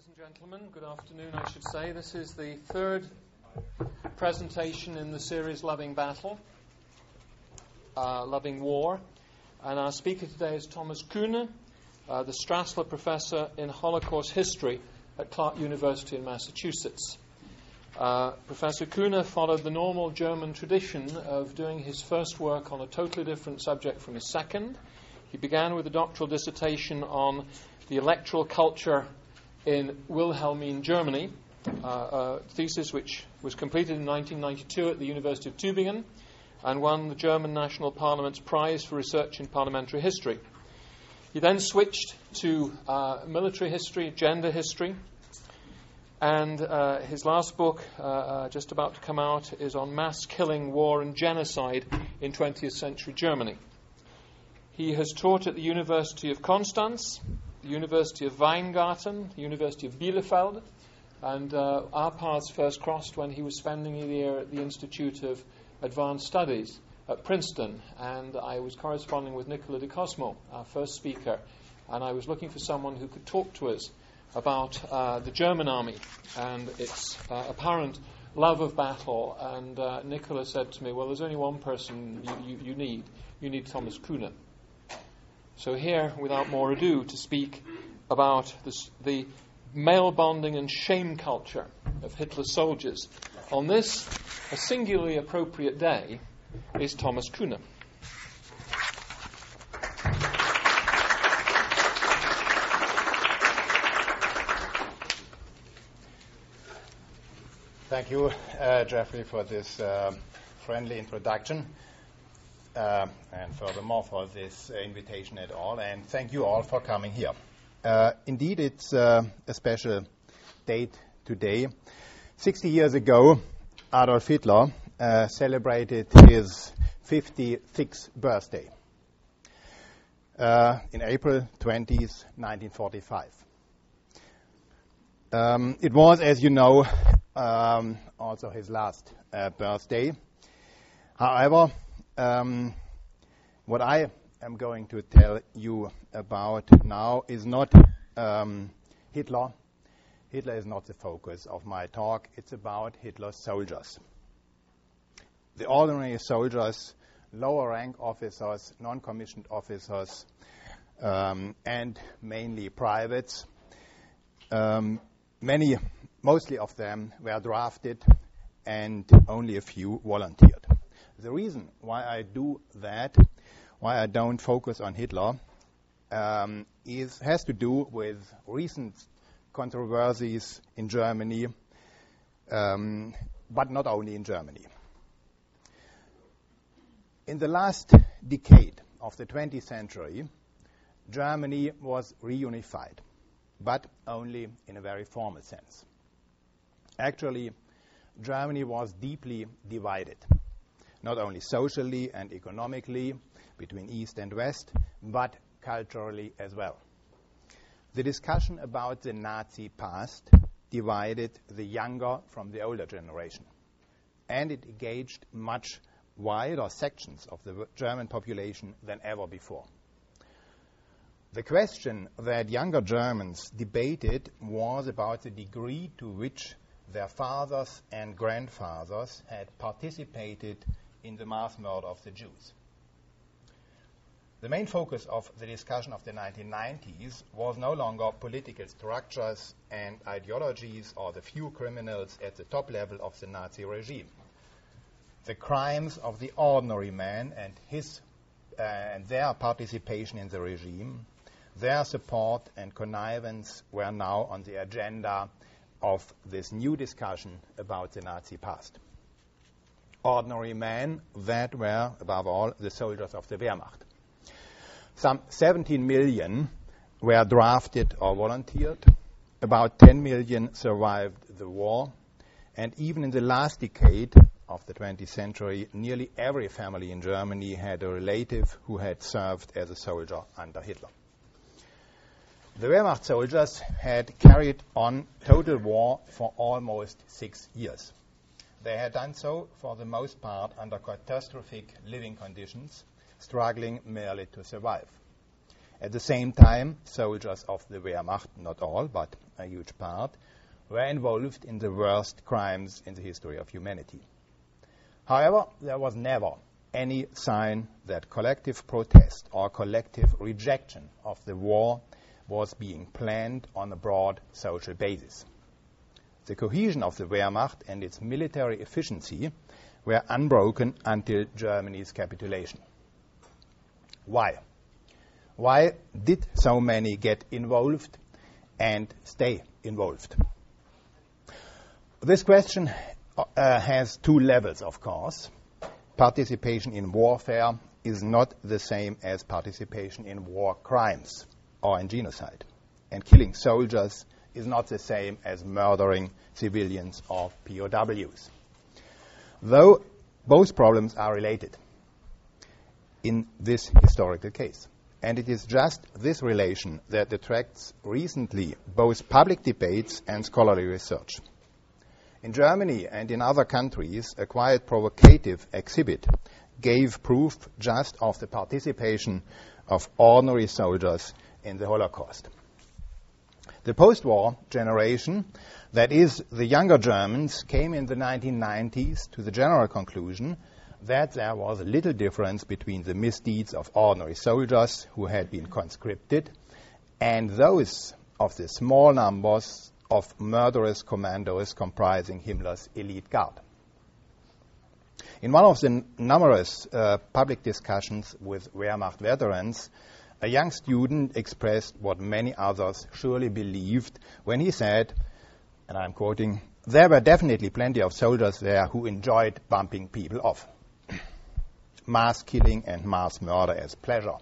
Ladies and gentlemen, good afternoon, I should say. This is the third presentation in the series Loving Battle, uh, Loving War. And our speaker today is Thomas Kuehne, uh, the Strassler Professor in Holocaust History at Clark University in Massachusetts. Uh, Professor Kuehne followed the normal German tradition of doing his first work on a totally different subject from his second. He began with a doctoral dissertation on the electoral culture in Wilhelmine, Germany, uh, a thesis which was completed in 1992 at the University of Tübingen and won the German National Parliament's Prize for Research in Parliamentary History. He then switched to uh, military history, gender history, and uh, his last book, uh, uh just about to come out, is on mass killing, war, and genocide in 20th century Germany. He has taught at the University of Constance, University of Weingarten, University of Bielefeld, and uh, our paths first crossed when he was spending a year at the Institute of Advanced Studies at Princeton, and I was corresponding with Nicola Di Cosmo, our first speaker, and I was looking for someone who could talk to us about uh, the German army and its uh, apparent love of battle. And uh, Nicola said to me, Well, there's only one person you, you, you need. You need Thomas Kuehne. So, here, without more ado, to speak about this, the male bonding and shame culture of Hitler's soldiers on this, a singularly appropriate day, is Thomas Kuehne. Thank you, uh, Jeffrey, for this uh, friendly introduction uh, and furthermore for this uh, invitation at all. And thank you all for coming here. Uh, indeed, it's uh, a special date today. 60 years ago, Adolf Hitler uh, celebrated his 56th birthday uh, in April 20th, 1945. Um, it was, as you know, um, also his last birthday. However, um, what I am going to tell you about now is not um, Hitler. Hitler is not the focus of my talk. It's about Hitler's soldiers. The ordinary soldiers, lower rank officers, non commissioned officers, um, and mainly privates. Um, many, mostly of them were drafted, and only a few volunteered. The reason why I do that, why I don't focus on Hitler, um, is, has to do with recent controversies in Germany, um, but not only in Germany. In the last decade of the 20th century, Germany was reunified, but only in a very formal sense. Actually, Germany was deeply divided not only socially and economically between East and West, but culturally as well. The discussion about the Nazi past divided the younger from the older generation, and it engaged much wider sections of the German population than ever before. The question that younger Germans debated was about the degree to which their fathers and grandfathers had participated in the mass murder of the Jews. The main focus of the discussion of the 1990s was no longer political structures and ideologies or the few criminals at the top level of the Nazi regime. The crimes of the ordinary man and his uh, and their participation in the regime, their support and connivance were now on the agenda of this new discussion about the Nazi past ordinary men that were, above all, the soldiers of the Wehrmacht. Some 17 million were drafted or volunteered. About 10 million survived the war. And even in the last decade of the 20th century, nearly every family in Germany had a relative who had served as a soldier under Hitler. The Wehrmacht soldiers had carried on total war for almost six years. They had done so, for the most part, under catastrophic living conditions, struggling merely to survive. At the same time, soldiers of the Wehrmacht, not all, but a huge part, were involved in the worst crimes in the history of humanity. However, there was never any sign that collective protest or collective rejection of the war was being planned on a broad social basis. The cohesion of the Wehrmacht and its military efficiency were unbroken until Germany's capitulation. Why? Why did so many get involved and stay involved? This question uh, has two levels, of course. Participation in warfare is not the same as participation in war crimes or in genocide. And killing soldiers is not the same as murdering civilians or POWs. Though both problems are related in this historical case. And it is just this relation that attracts recently both public debates and scholarly research. In Germany and in other countries, a quite provocative exhibit gave proof just of the participation of ordinary soldiers in the Holocaust. The post war generation, that is, the younger Germans, came in the 1990s to the general conclusion that there was little difference between the misdeeds of ordinary soldiers who had been conscripted and those of the small numbers of murderous commandos comprising Himmler's elite guard. In one of the numerous uh, public discussions with Wehrmacht veterans, a young student expressed what many others surely believed when he said, and I'm quoting, there were definitely plenty of soldiers there who enjoyed bumping people off mass killing and mass murder as pleasure.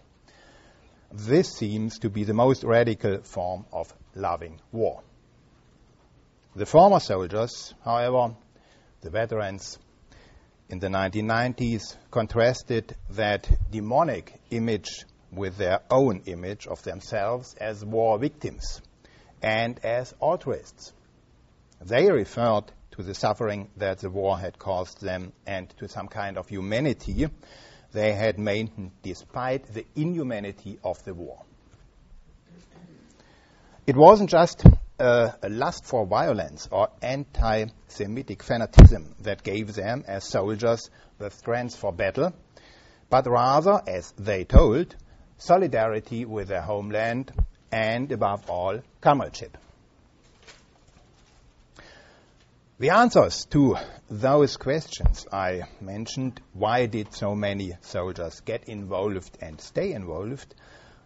This seems to be the most radical form of loving war. The former soldiers, however, the veterans in the 1990s, contrasted that demonic image with their own image of themselves as war victims and as altruists. They referred to the suffering that the war had caused them and to some kind of humanity they had maintained despite the inhumanity of the war. It wasn't just a lust for violence or anti Semitic fanatism that gave them, as soldiers, the strength for battle, but rather, as they told, solidarity with their homeland and, above all, comradeship. The answers to those questions I mentioned, why did so many soldiers get involved and stay involved?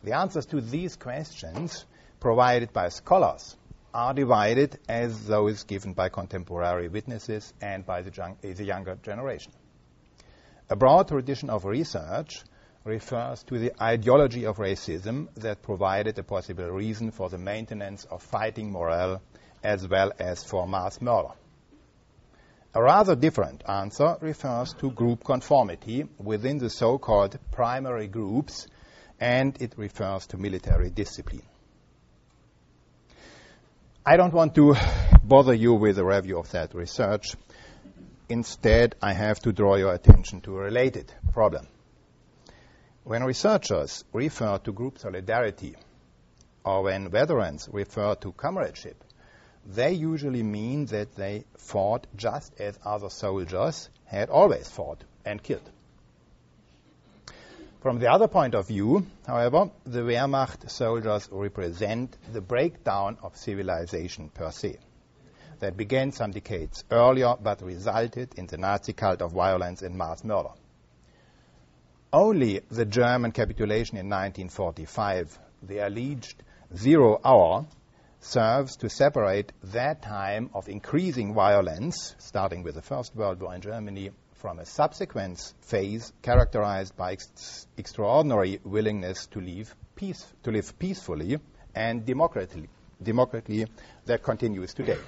The answers to these questions provided by scholars are divided as those given by contemporary witnesses and by the, the younger generation. A broad tradition of research refers to the ideology of racism that provided a possible reason for the maintenance of fighting morale as well as for mass murder. A rather different answer refers to group conformity within the so-called primary groups, and it refers to military discipline. I don't want to bother you with a review of that research. Instead, I have to draw your attention to a related problem. When researchers refer to group solidarity, or when veterans refer to comradeship, they usually mean that they fought just as other soldiers had always fought and killed. From the other point of view, however, the Wehrmacht soldiers represent the breakdown of civilization per se that began some decades earlier but resulted in the Nazi cult of violence and mass murder. Only the German capitulation in 1945, the alleged zero hour, serves to separate that time of increasing violence, starting with the First World War in Germany, from a subsequent phase characterized by ex- extraordinary willingness to live, peace, to live peacefully and democratically, democratically that continues today.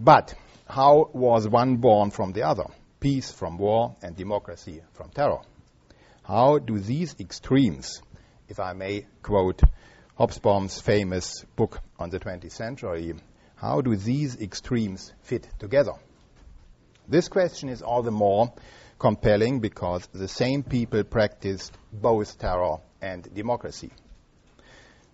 But how was one born from the other? Peace from war and democracy from terror. How do these extremes, if I may quote Hobsbawm's famous book on the 20th century, how do these extremes fit together? This question is all the more compelling because the same people practiced both terror and democracy.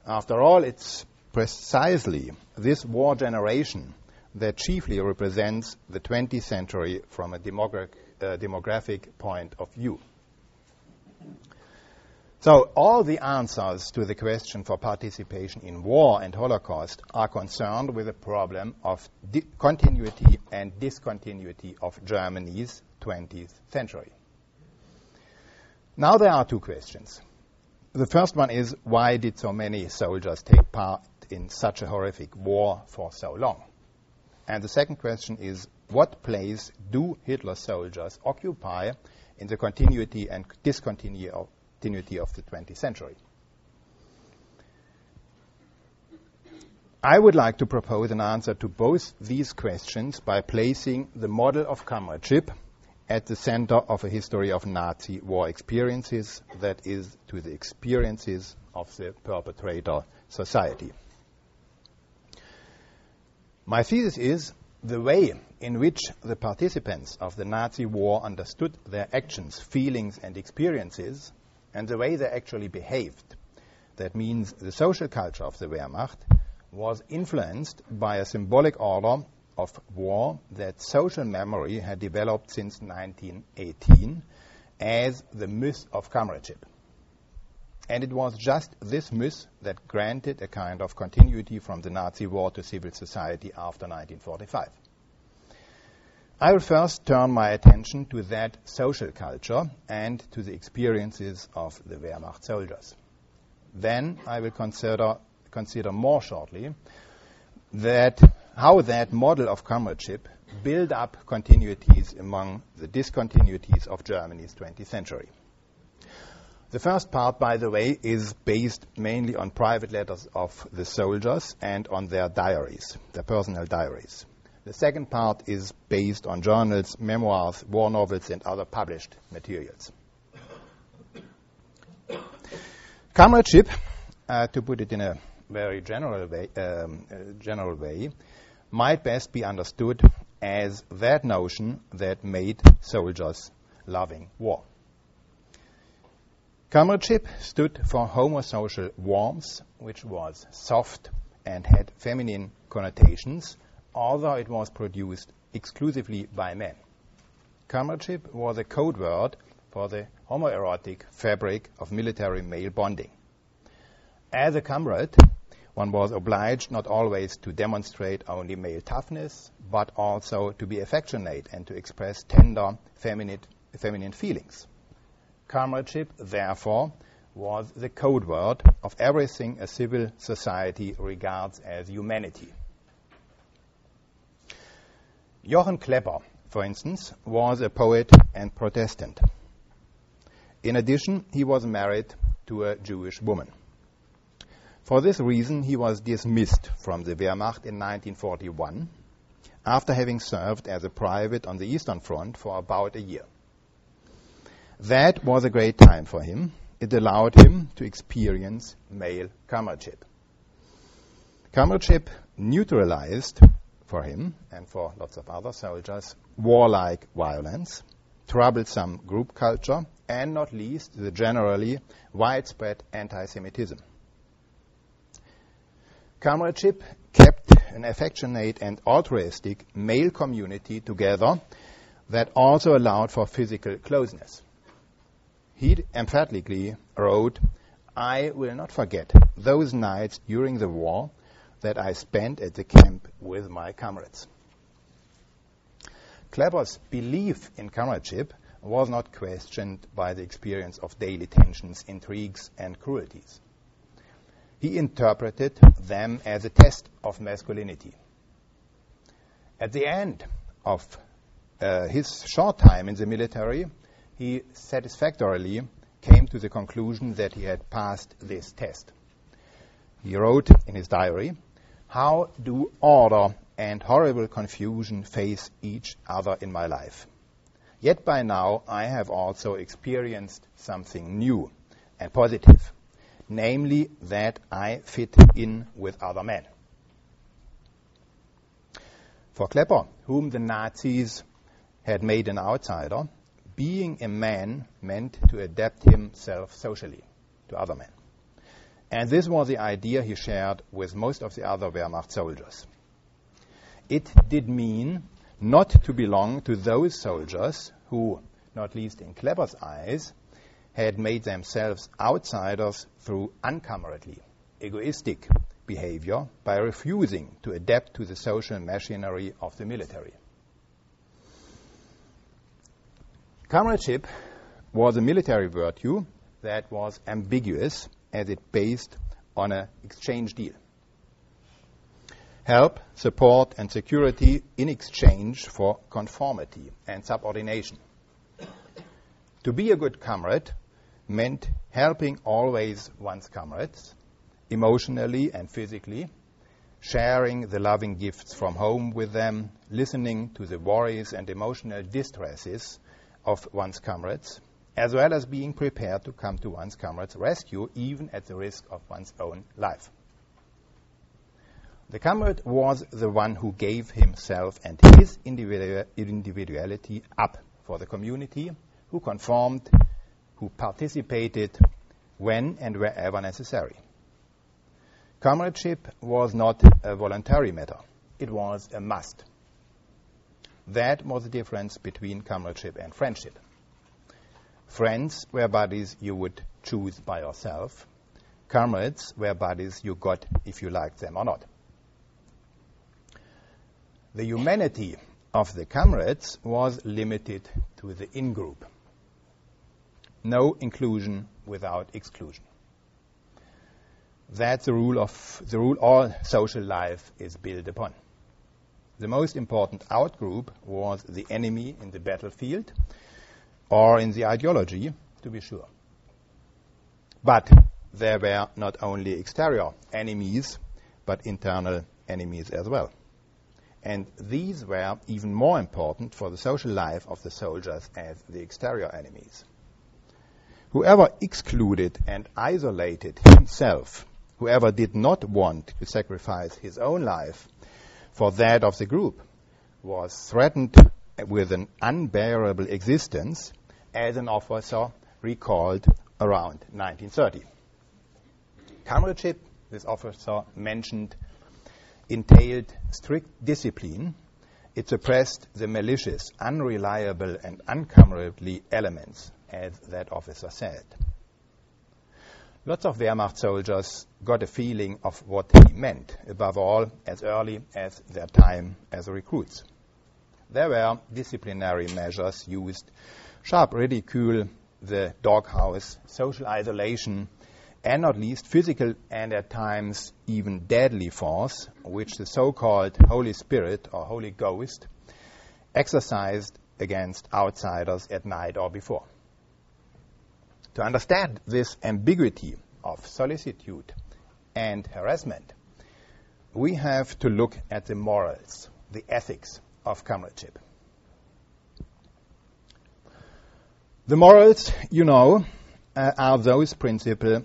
After all, it's precisely this war generation that chiefly represents the 20th century from a demogra- uh, demographic point of view. So all the answers to the question for participation in war and Holocaust are concerned with the problem of continuity and discontinuity of Germany's 20th century. Now there are two questions. The first one is why did so many soldiers take part in such a horrific war for so long? And the second question is what place do Hitler's soldiers occupy in the continuity and discontinuity of, the 20th century. I would like to propose an answer to both these questions by placing the model of comradeship at the center of a history of Nazi war experiences, that is, to the experiences of the perpetrator society. My thesis is the way in which the participants of the Nazi war understood their actions, feelings, and experiences and the way they actually behaved, that means the social culture of the Wehrmacht, was influenced by a symbolic order of war that social memory had developed since 1918 as the myth of comradeship. And it was just this myth that granted a kind of continuity from the Nazi war to civil society after 1945. I will first turn my attention to that social culture and to the experiences of the Wehrmacht soldiers. Then I will consider, consider more shortly that how that model of comradeship built up continuities among the discontinuities of Germany's 20th century. The first part, by the way, is based mainly on private letters of the soldiers and on their diaries, their personal diaries. The second part is based on journals, memoirs, war novels, and other published materials. Comradeship, uh, to put it in a very general way, um, uh, general way, might best be understood as that notion that made soldiers loving war. Comradeship stood for homosocial warmth, which was soft and had feminine connotations, although it was produced exclusively by men. Comradeship was a code word for the homoerotic fabric of military male bonding. As a comrade, one was obliged not always to demonstrate only male toughness, but also to be affectionate and to express tender feminine, feminine feelings. Comradeship, therefore, was the code word of everything a civil society regards as humanity. Jochen Klepper, for instance, was a poet and Protestant. In addition, he was married to a Jewish woman. For this reason, he was dismissed from the Wehrmacht in 1941 after having served as a private on the Eastern Front for about a year. That was a great time for him. It allowed him to experience male comradeship. Comradeship neutralized for him and for lots of other soldiers warlike violence, troublesome group culture, and not least the generally widespread anti Semitism. Comradeship kept an affectionate and altruistic male community together that also allowed for physical closeness. He emphatically wrote, I will not forget those nights during the war that I spent at the camp with my comrades. Klepper's belief in comradeship was not questioned by the experience of daily tensions, intrigues, and cruelties. He interpreted them as a test of masculinity. At the end of uh, his short time in the military, he satisfactorily came to the conclusion that he had passed this test. He wrote in his diary, how do order and horrible confusion face each other in my life? Yet by now I have also experienced something new and positive, namely that I fit in with other men. For Klepper, whom the Nazis had made an outsider, being a man meant to adapt himself socially to other men. And this was the idea he shared with most of the other Wehrmacht soldiers. It did mean not to belong to those soldiers who, not least in Klepper's eyes, had made themselves outsiders through uncomradely, egoistic behavior by refusing to adapt to the social machinery of the military. Comradeship was a military virtue that was ambiguous as it based on an exchange deal. Help, support, and security in exchange for conformity and subordination. To be a good comrade meant helping always one's comrades, emotionally and physically, sharing the loving gifts from home with them, listening to the worries and emotional distresses of one's comrades, as well as being prepared to come to one's comrade's rescue, even at the risk of one's own life. The comrade was the one who gave himself and his individuality up for the community, who conformed, who participated when and wherever necessary. Comradeship was not a voluntary matter, it was a must. That was the difference between comradeship and friendship. Friends were buddies you would choose by yourself. Comrades were buddies you got if you liked them or not. The humanity of the comrades was limited to the in group. No inclusion without exclusion. That's the rule of the rule all social life is built upon. The most important outgroup was the enemy in the battlefield or in the ideology, to be sure. But there were not only exterior enemies, but internal enemies as well. And these were even more important for the social life of the soldiers as the exterior enemies. Whoever excluded and isolated himself, whoever did not want to sacrifice his own life for that of the group was threatened with an unbearable existence, as an officer recalled around 1930. Comradeship, this officer mentioned, entailed strict discipline. It suppressed the malicious, unreliable, and uncomradely elements, as that officer said. Lots of Wehrmacht soldiers got a feeling of what he meant, above all, as early as their time as recruits. There were disciplinary measures used, sharp ridicule, the doghouse, social isolation, and not least physical and at times even deadly force, which the so-called Holy Spirit or Holy Ghost exercised against outsiders at night or before. To understand this ambiguity of solicitude and harassment, we have to look at the morals, the ethics of comradeship. The morals, you know, uh, are those, principle,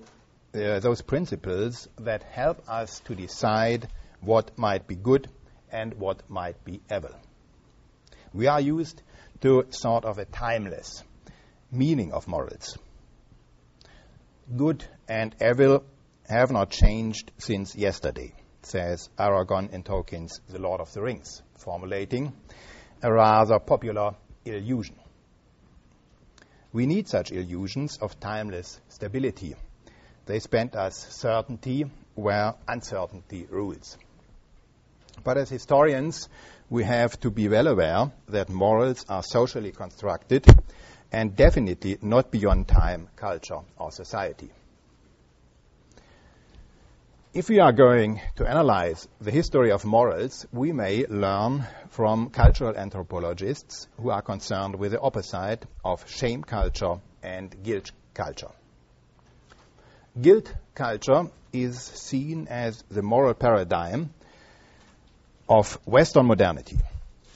uh, those principles that help us to decide what might be good and what might be evil. We are used to sort of a timeless meaning of morals good and evil have not changed since yesterday, says Aragorn in Tolkien's The Lord of the Rings, formulating a rather popular illusion. We need such illusions of timeless stability. They spend us certainty where uncertainty rules. But as historians, we have to be well aware that morals are socially constructed and definitely not beyond time, culture, or society. If we are going to analyze the history of morals, we may learn from cultural anthropologists who are concerned with the opposite of shame culture and guilt culture. Guilt culture is seen as the moral paradigm of Western modernity.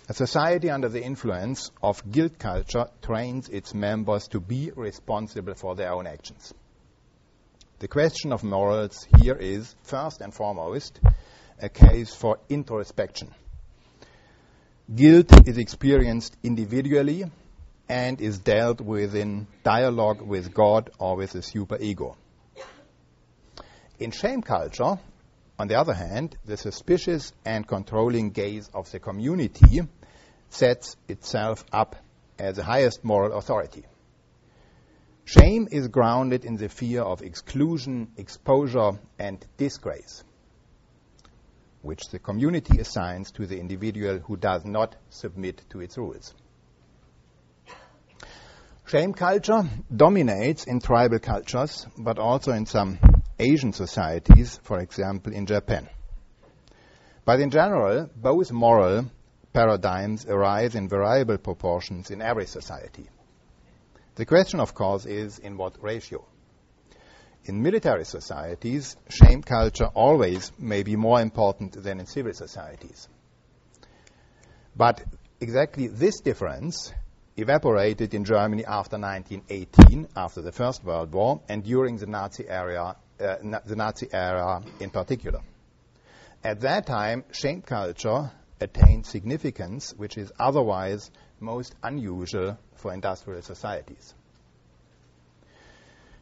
A society under the influence of guilt culture trains its members to be responsible for their own actions. The question of morals here is, first and foremost, a case for introspection. Guilt is experienced individually and is dealt with in dialogue with God or with the superego. In shame culture, on the other hand, the suspicious and controlling gaze of the community sets itself up as the highest moral authority. Shame is grounded in the fear of exclusion, exposure, and disgrace, which the community assigns to the individual who does not submit to its rules. Shame culture dominates in tribal cultures, but also in some Asian societies, for example, in Japan. But in general, both moral paradigms arise in variable proportions in every society. The question, of course, is in what ratio? In military societies, shame culture always may be more important than in civil societies. But exactly this difference evaporated in Germany after 1918, after the First World War, and during the Nazi era, uh, the Nazi era in particular. At that time, shame culture attained significance which is otherwise most unusual for industrial societies.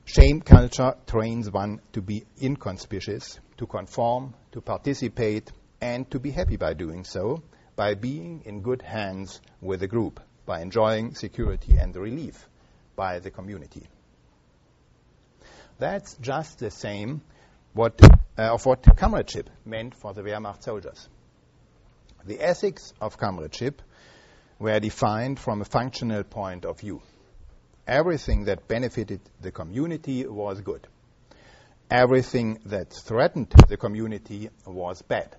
Shame culture trains one to be inconspicuous, to conform, to participate, and to be happy by doing so, by being in good hands with the group, by enjoying security and relief by the community. That's just the same what, uh, of what comradeship meant for the Wehrmacht soldiers. The ethics of comradeship were defined from a functional point of view. Everything that benefited the community was good. Everything that threatened the community was bad.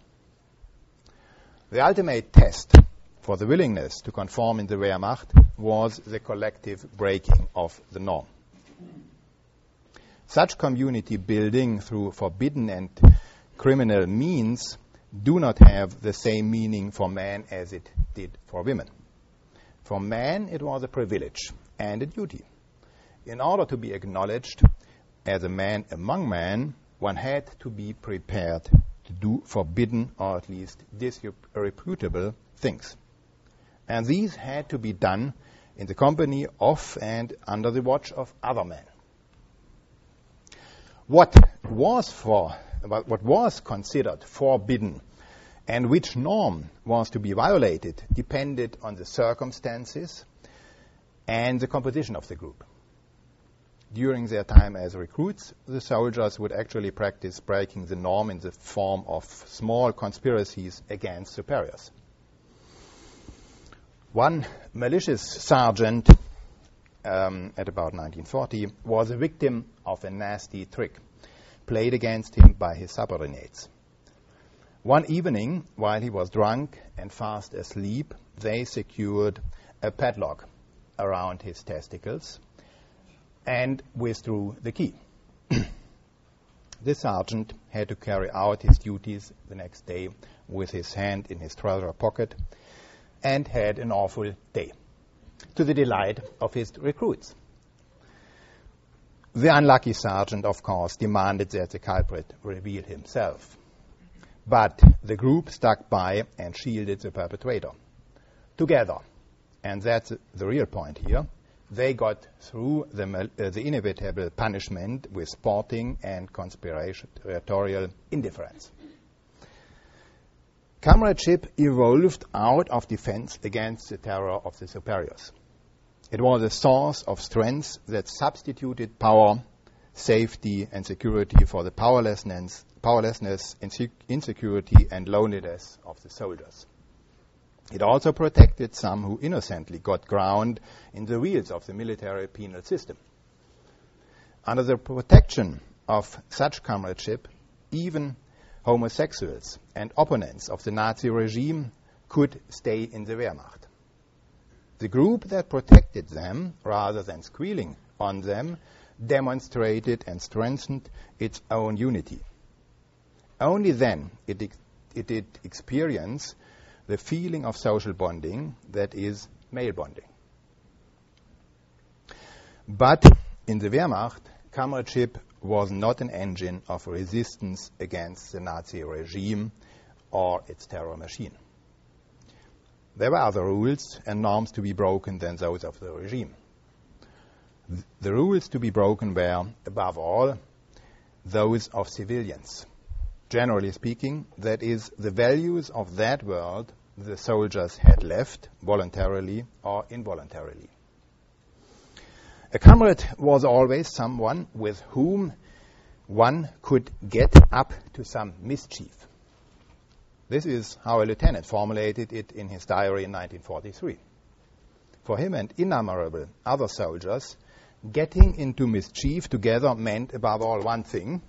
The ultimate test for the willingness to conform in the Wehrmacht was the collective breaking of the norm. Such community building through forbidden and criminal means do not have the same meaning for men as it did for women. For men, it was a privilege and a duty. In order to be acknowledged as a man among men, one had to be prepared to do forbidden or at least disreputable things. And these had to be done in the company of and under the watch of other men. What was for what was considered forbidden and which norm was to be violated depended on the circumstances and the composition of the group. During their time as recruits, the soldiers would actually practice breaking the norm in the form of small conspiracies against superiors. One malicious sergeant um, at about 1940 was a victim of a nasty trick played against him by his subordinates. One evening, while he was drunk and fast asleep, they secured a padlock around his testicles and withdrew the key. the sergeant had to carry out his duties the next day with his hand in his trouser pocket and had an awful day, to the delight of his recruits. The unlucky sergeant, of course, demanded that the culprit reveal himself. But the group stuck by and shielded the perpetrator. Together, and that's the real point here, they got through the, uh, the inevitable punishment with sporting and conspiratorial indifference. Comradeship evolved out of defense against the terror of the superiors. It was a source of strength that substituted power, safety, and security for the powerlessness, powerlessness insecurity, and loneliness of the soldiers. It also protected some who innocently got ground in the wheels of the military penal system. Under the protection of such comradeship, even homosexuals and opponents of the Nazi regime could stay in the Wehrmacht. The group that protected them, rather than squealing on them, demonstrated and strengthened its own unity. Only then it, it did experience the feeling of social bonding that is male bonding. But in the Wehrmacht, comradeship was not an engine of resistance against the Nazi regime or its terror machine. there were other rules and norms to be broken than those of the regime. The rules to be broken were, above all, those of civilians. Generally speaking, that is, the values of that world the soldiers had left, voluntarily or involuntarily. A comrade was always someone with whom one could get up to some mischief. This is how a lieutenant formulated it in his diary in 1943. For him and innumerable other soldiers, getting into mischief together meant above all one thing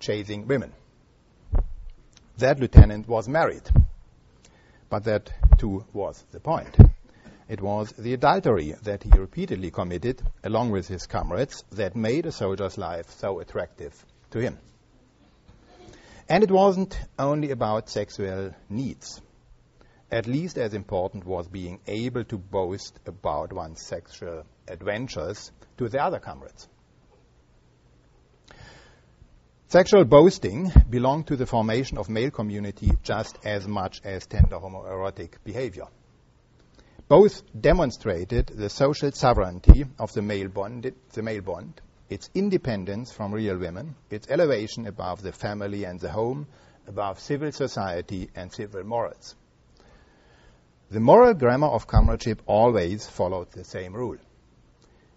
chasing women. That lieutenant was married, but that too was the point. It was the adultery that he repeatedly committed, along with his comrades, that made a soldier's life so attractive to him. And it wasn't only about sexual needs. At least as important was being able to boast about one's sexual adventures to the other comrades. Sexual boasting belonged to the formation of male community just as much as tender homoerotic behavior. Both demonstrated the social sovereignty of the male, bond, the male bond, its independence from real women, its elevation above the family and the home, above civil society and civil morals. The moral grammar of comradeship always followed the same rule.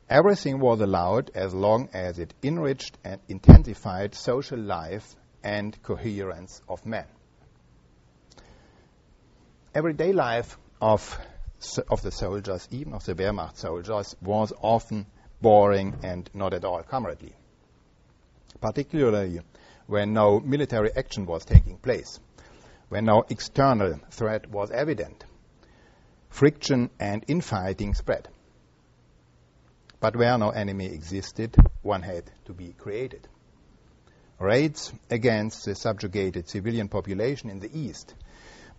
Everything was allowed as long as it enriched and intensified social life and coherence of men. Everyday life of of the soldiers, even of the Wehrmacht soldiers, was often boring and not at all comradely. Particularly when no military action was taking place, when no external threat was evident, friction and infighting spread. But where no enemy existed, one had to be created. Raids against the subjugated civilian population in the east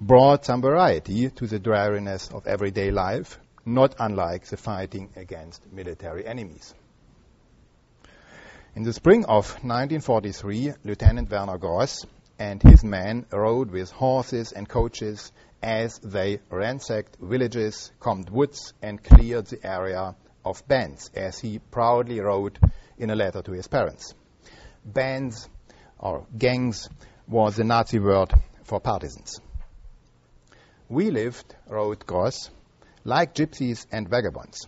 brought some variety to the dreariness of everyday life, not unlike the fighting against military enemies. In the spring of 1943, Lieutenant Werner Gross and his men rode with horses and coaches as they ransacked villages, combed woods, and cleared the area of bands, as he proudly wrote in a letter to his parents. Bands, or gangs, was the Nazi word for partisans. We lived, wrote Gross, like gypsies and vagabonds.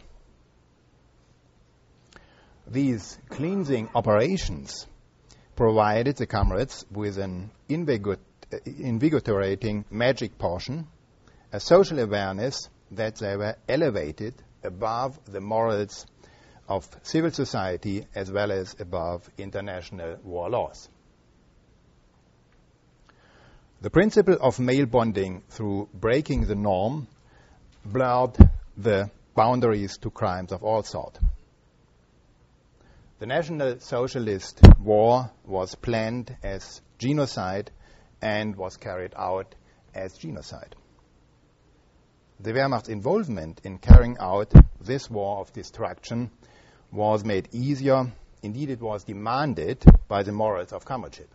These cleansing operations provided the comrades with an invigorating magic portion, a social awareness that they were elevated above the morals of civil society as well as above international war laws. The principle of male bonding through breaking the norm blurred the boundaries to crimes of all sorts. The National Socialist War was planned as genocide and was carried out as genocide. The Wehrmacht's involvement in carrying out this war of destruction was made easier, indeed, it was demanded by the morals of comradeship.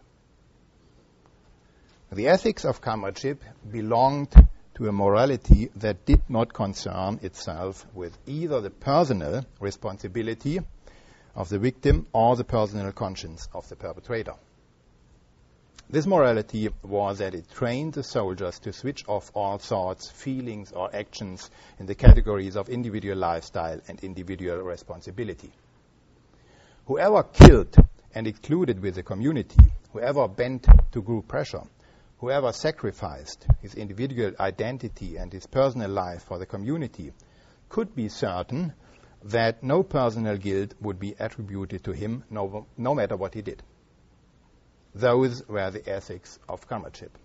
The ethics of comradeship belonged to a morality that did not concern itself with either the personal responsibility of the victim or the personal conscience of the perpetrator. This morality was that it trained the soldiers to switch off all thoughts, feelings, or actions in the categories of individual lifestyle and individual responsibility. Whoever killed and excluded with the community, whoever bent to group pressure, Whoever sacrificed his individual identity and his personal life for the community could be certain that no personal guilt would be attributed to him no, no matter what he did. Those were the ethics of comradeship.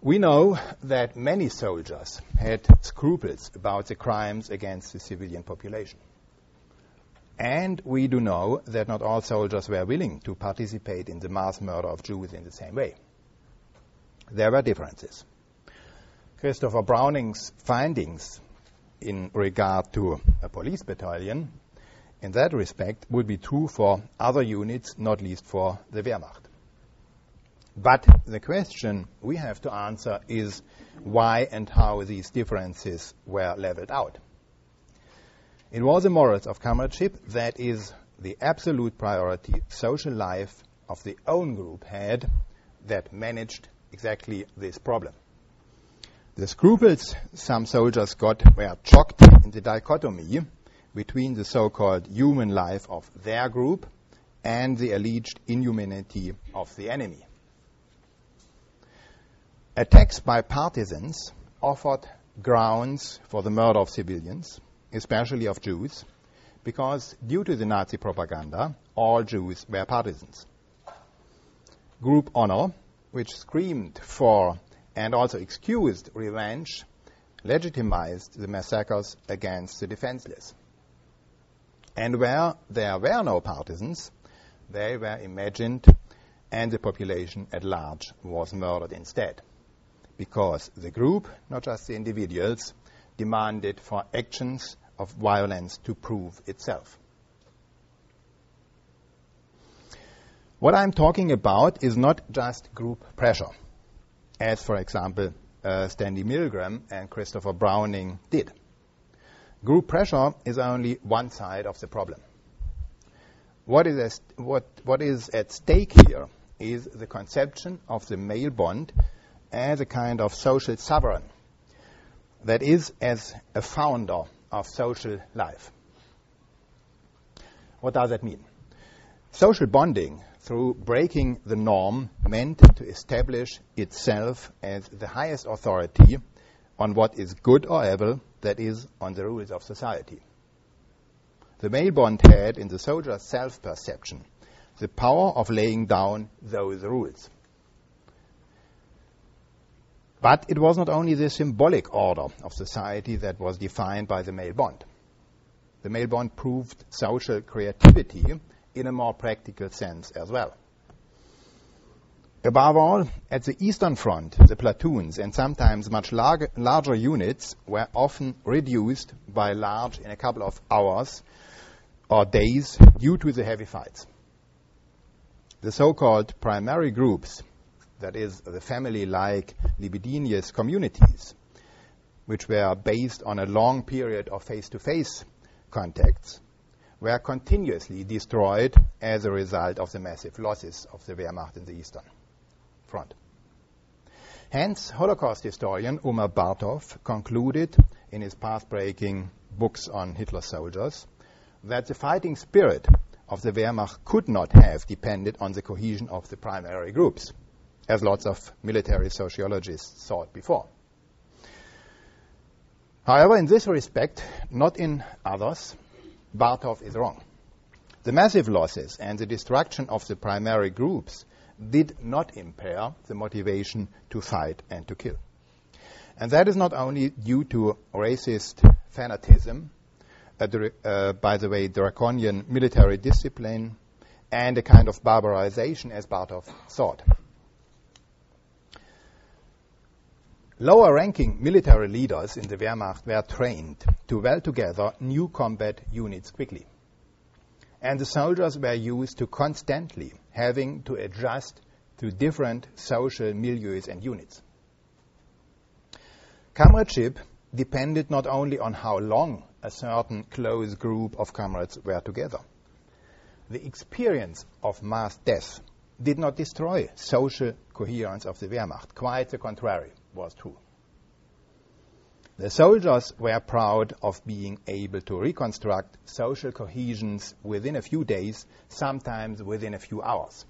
We know that many soldiers had scruples about the crimes against the civilian population. And we do know that not all soldiers were willing to participate in the mass murder of Jews in the same way. There were differences. Christopher Browning's findings in regard to a police battalion in that respect would be true for other units, not least for the Wehrmacht. But the question we have to answer is why and how these differences were leveled out. It was the morals of comradeship that is the absolute priority social life of the own group had that managed exactly this problem. The scruples some soldiers got were chocked in the dichotomy between the so-called human life of their group and the alleged inhumanity of the enemy. Attacks by partisans offered grounds for the murder of civilians, especially of Jews, because due to the Nazi propaganda, all Jews were partisans. Group honor, which screamed for and also excused revenge, legitimized the massacres against the defenseless. And where there were no partisans, they were imagined and the population at large was murdered instead because the group, not just the individuals, demanded for actions of violence to prove itself. What I'm talking about is not just group pressure, as, for example, uh, Stanley Milgram and Christopher Browning did. Group pressure is only one side of the problem. What is, what, what is at stake here is the conception of the male bond as a kind of social sovereign that is as a founder of social life. What does that mean? Social bonding through breaking the norm meant to establish itself as the highest authority on what is good or evil, that is, on the rules of society. The male bond had in the soldier's self perception the power of laying down those rules. But it was not only the symbolic order of society that was defined by the male bond. The male bond proved social creativity in a more practical sense as well. Above all, at the Eastern Front, the platoons and sometimes much larger, larger units were often reduced by large in a couple of hours or days due to the heavy fights. The so-called primary groups that is, the family-like libidinous communities, which were based on a long period of face-to-face contacts, were continuously destroyed as a result of the massive losses of the Wehrmacht in the Eastern Front. Hence, Holocaust historian Omer Bartov concluded in his path-breaking books on Hitler soldiers that the fighting spirit of the Wehrmacht could not have depended on the cohesion of the primary groups as lots of military sociologists thought before. However, in this respect, not in others, Bartov is wrong. The massive losses and the destruction of the primary groups did not impair the motivation to fight and to kill. And that is not only due to racist fanatism, uh, uh, by the way, draconian military discipline, and a kind of barbarization, as Bartov thought. Lower ranking military leaders in the Wehrmacht were trained to weld together new combat units quickly. And the soldiers were used to constantly having to adjust to different social milieus and units. Comradeship depended not only on how long a certain close group of comrades were together. The experience of mass death did not destroy social coherence of the Wehrmacht, quite the contrary was true. The soldiers were proud of being able to reconstruct social cohesions within a few days, sometimes within a few hours.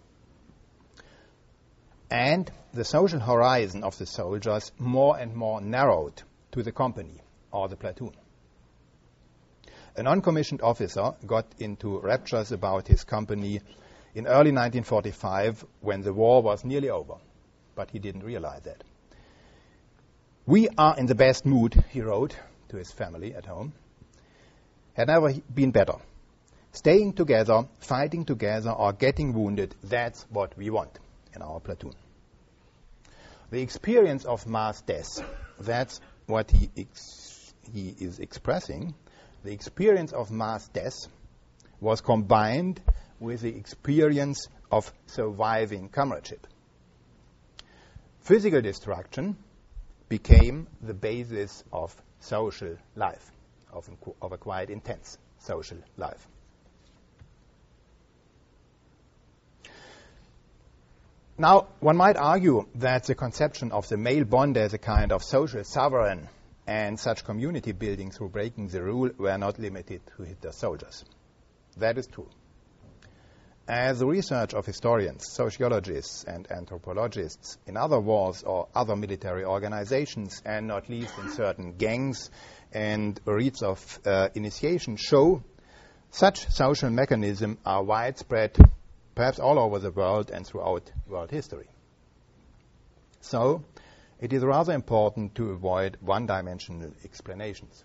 And the social horizon of the soldiers more and more narrowed to the company or the platoon. A non-commissioned officer got into raptures about his company in early 1945 when the war was nearly over, but he didn't realize that. We are in the best mood, he wrote to his family at home. Had never been better. Staying together, fighting together, or getting wounded, that's what we want in our platoon. The experience of mass death, that's what he, ex- he is expressing. The experience of mass death was combined with the experience of surviving comradeship. physical destruction became the basis of social life, of, of a quite intense social life. Now, one might argue that the conception of the male bond as a kind of social sovereign and such community building through breaking the rule were not limited to Hitler's soldiers. That is true. As the research of historians, sociologists, and anthropologists in other wars or other military organizations, and not least in certain gangs and rites of uh, initiation, show such social mechanisms are widespread perhaps all over the world and throughout world history. So, it is rather important to avoid one-dimensional explanations.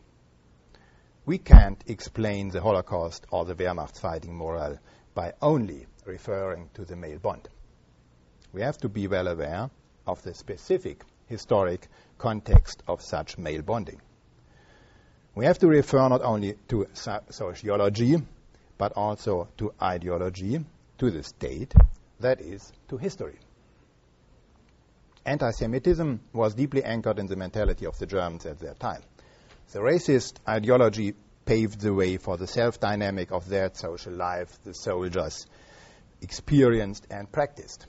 We can't explain the Holocaust or the Wehrmacht's fighting morale by only referring to the male bond. We have to be well aware of the specific historic context of such male bonding. We have to refer not only to sociology, but also to ideology, to the state, that is, to history. Anti Semitism was deeply anchored in the mentality of the Germans at that time. The racist ideology paved the way for the self dynamic of their social life the soldiers experienced and practiced.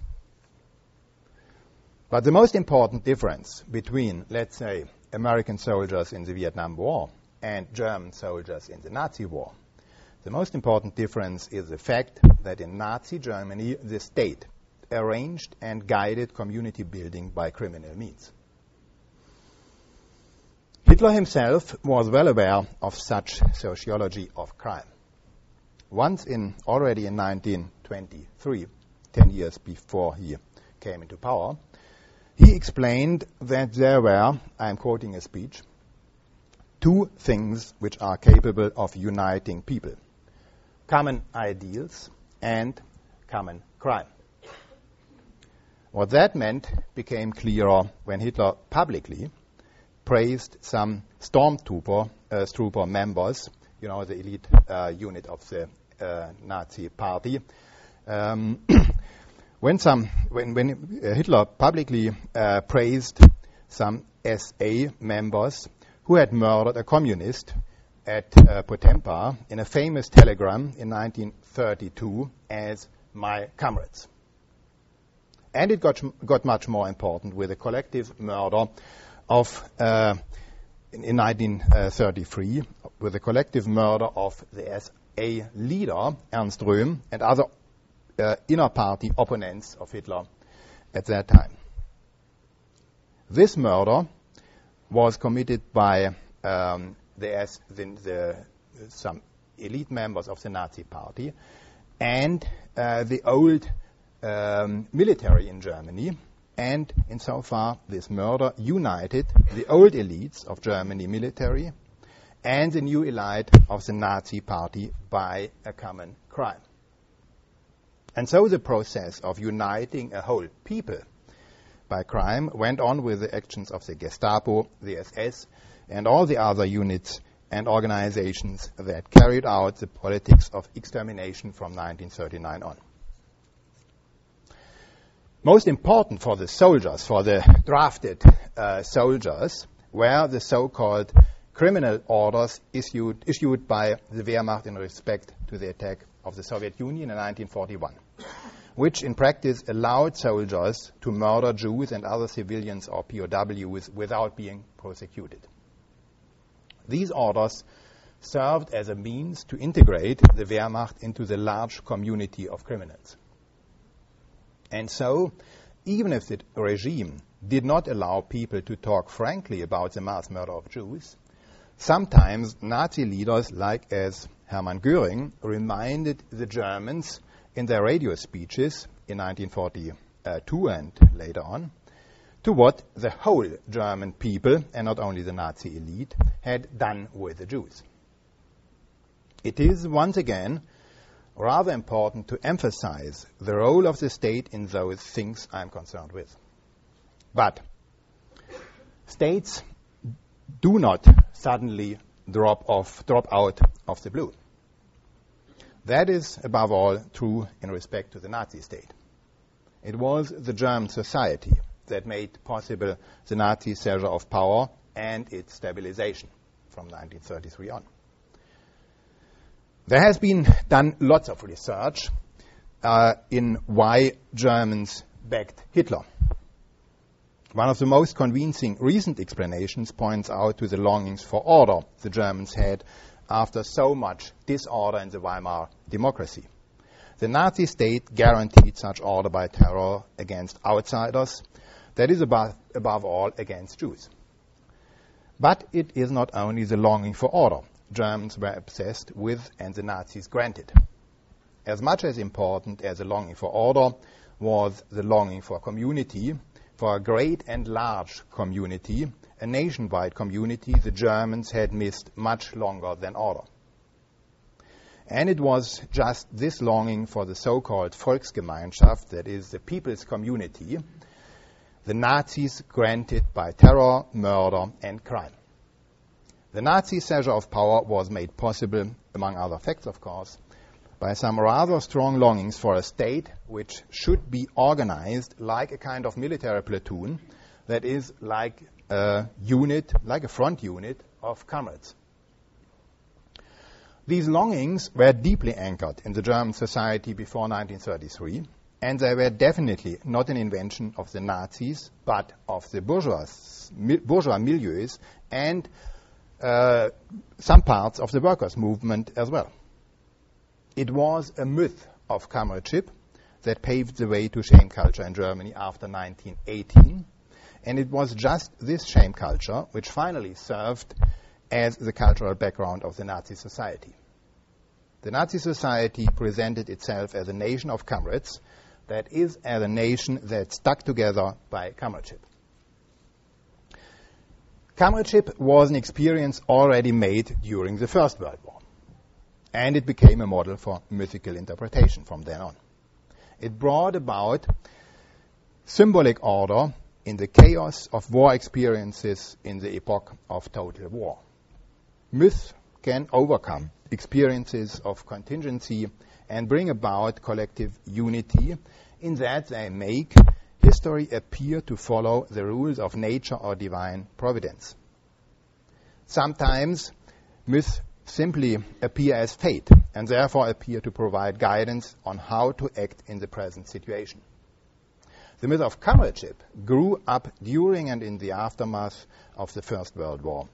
But the most important difference between, let's say, American soldiers in the Vietnam War and German soldiers in the Nazi war the most important difference is the fact that in Nazi Germany, the state arranged and guided community building by criminal means. Hitler himself was well aware of such sociology of crime. Once in, already in 1923, 10 years before he came into power, he explained that there were, I am quoting a speech, two things which are capable of uniting people common ideals and common crime. What that meant became clearer when Hitler publicly praised some stormtrooper uh, trooper members, you know, the elite uh, unit of the uh, Nazi party. Um, when, some, when, when Hitler publicly uh, praised some SA members who had murdered a communist at uh, Potempa in a famous telegram in 1932 as my comrades. And it got, got much more important with the collective murder of, uh, in, in, 1933, with the collective murder of the SA leader, Ernst Röhm, and other uh, inner party opponents of Hitler at that time. This murder was committed by um, there's the, the, some elite members of the Nazi Party and uh, the old um, military in Germany. And insofar, this murder united the old elites of Germany military and the new elite of the Nazi Party by a common crime. And so the process of uniting a whole people by crime went on with the actions of the Gestapo, the SS, and all the other units and organizations that carried out the politics of extermination from 1939 on. Most important for the soldiers, for the drafted uh, soldiers, were the so-called criminal orders issued, issued by the Wehrmacht in respect to the attack of the Soviet Union in 1941, which in practice allowed soldiers to murder Jews and other civilians or POWs without being prosecuted. These orders served as a means to integrate the Wehrmacht into the large community of criminals. And so, even if the regime did not allow people to talk frankly about the mass murder of Jews, sometimes Nazi leaders like as Hermann Göring reminded the Germans in their radio speeches in 1942 and later on to what the whole German people, and not only the Nazi elite, had done with the Jews. It is, once again, rather important to emphasize the role of the state in those things I'm concerned with. But states do not suddenly drop off, drop out of the blue. That is, above all, true in respect to the Nazi state. It was the German society that made possible the Nazi seizure of power and its stabilization from 1933 on. There has been done lots of research uh, in why Germans backed Hitler. One of the most convincing recent explanations points out to the longings for order the Germans had after so much disorder in the Weimar democracy. The Nazi state guaranteed such order by terror against outsiders, that is, above, above all, against Jews. But it is not only the longing for order Germans were obsessed with and the Nazis granted. As much as important as the longing for order was the longing for community, for a great and large community, a nationwide community the Germans had missed much longer than order. And it was just this longing for the so-called Volksgemeinschaft, that is the people's community, the Nazis granted by terror, murder, and crime. The Nazi seizure of power was made possible, among other facts, of course, by some rather strong longings for a state which should be organized like a kind of military platoon, that is, like a unit, like a front unit of comrades. These longings were deeply anchored in the German society before 1933, and they were definitely not an invention of the Nazis, but of the bourgeois, bourgeois milieus and uh, some parts of the workers' movement as well. It was a myth of comradeship that paved the way to shame culture in Germany after 1918, and it was just this shame culture which finally served as the cultural background of the Nazi society. The Nazi society presented itself as a nation of comrades, that is, as a nation that stuck together by comradeship. Comradeship was an experience already made during the First World War, and it became a model for mythical interpretation from then on. It brought about symbolic order in the chaos of war experiences in the epoch of total war myth can overcome experiences of contingency and bring about collective unity in that they make history appear to follow the rules of nature or divine providence. Sometimes myths simply appear as fate and therefore appear to provide guidance on how to act in the present situation. The myth of comradeship grew up during and in the aftermath of the First World War.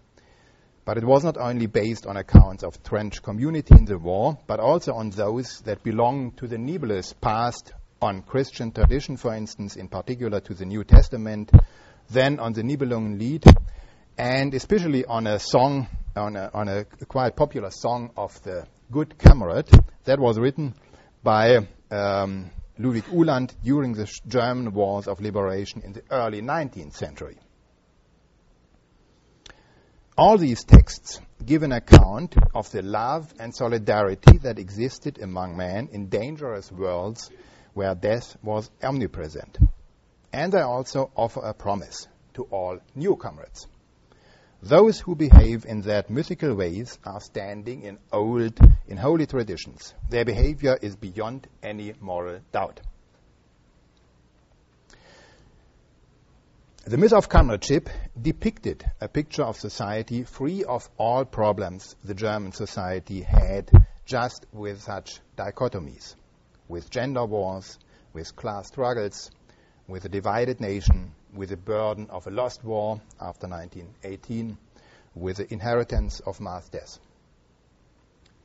But it was not only based on accounts of trench community in the war, but also on those that belong to the nebulous past, on Christian tradition, for instance, in particular to the New Testament, then on the Nibelungenlied, and especially on a song, on a, on a quite popular song of the Good Comrade that was written by um, Ludwig Uhland during the German wars of liberation in the early 19th century. All these texts give an account of the love and solidarity that existed among men in dangerous worlds where death was omnipresent. And I also offer a promise to all newcomers. Those who behave in that mythical ways are standing in old, in holy traditions. Their behavior is beyond any moral doubt. The myth of comradeship depicted a picture of society free of all problems the German society had just with such dichotomies, with gender wars, with class struggles, with a divided nation, with the burden of a lost war after 1918, with the inheritance of mass death.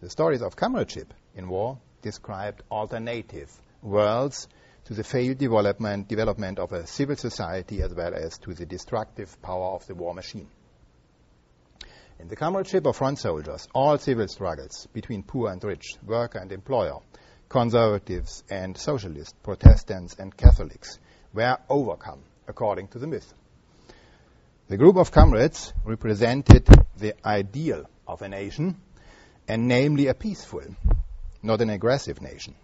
The stories of comradeship in war described alternative worlds to the failed development, development of a civil society as well as to the destructive power of the war machine. In the comradeship of front soldiers, all civil struggles between poor and rich, worker and employer, conservatives and socialists, Protestants and Catholics were overcome according to the myth. The group of comrades represented the ideal of a nation, and namely a peaceful, not an aggressive nation.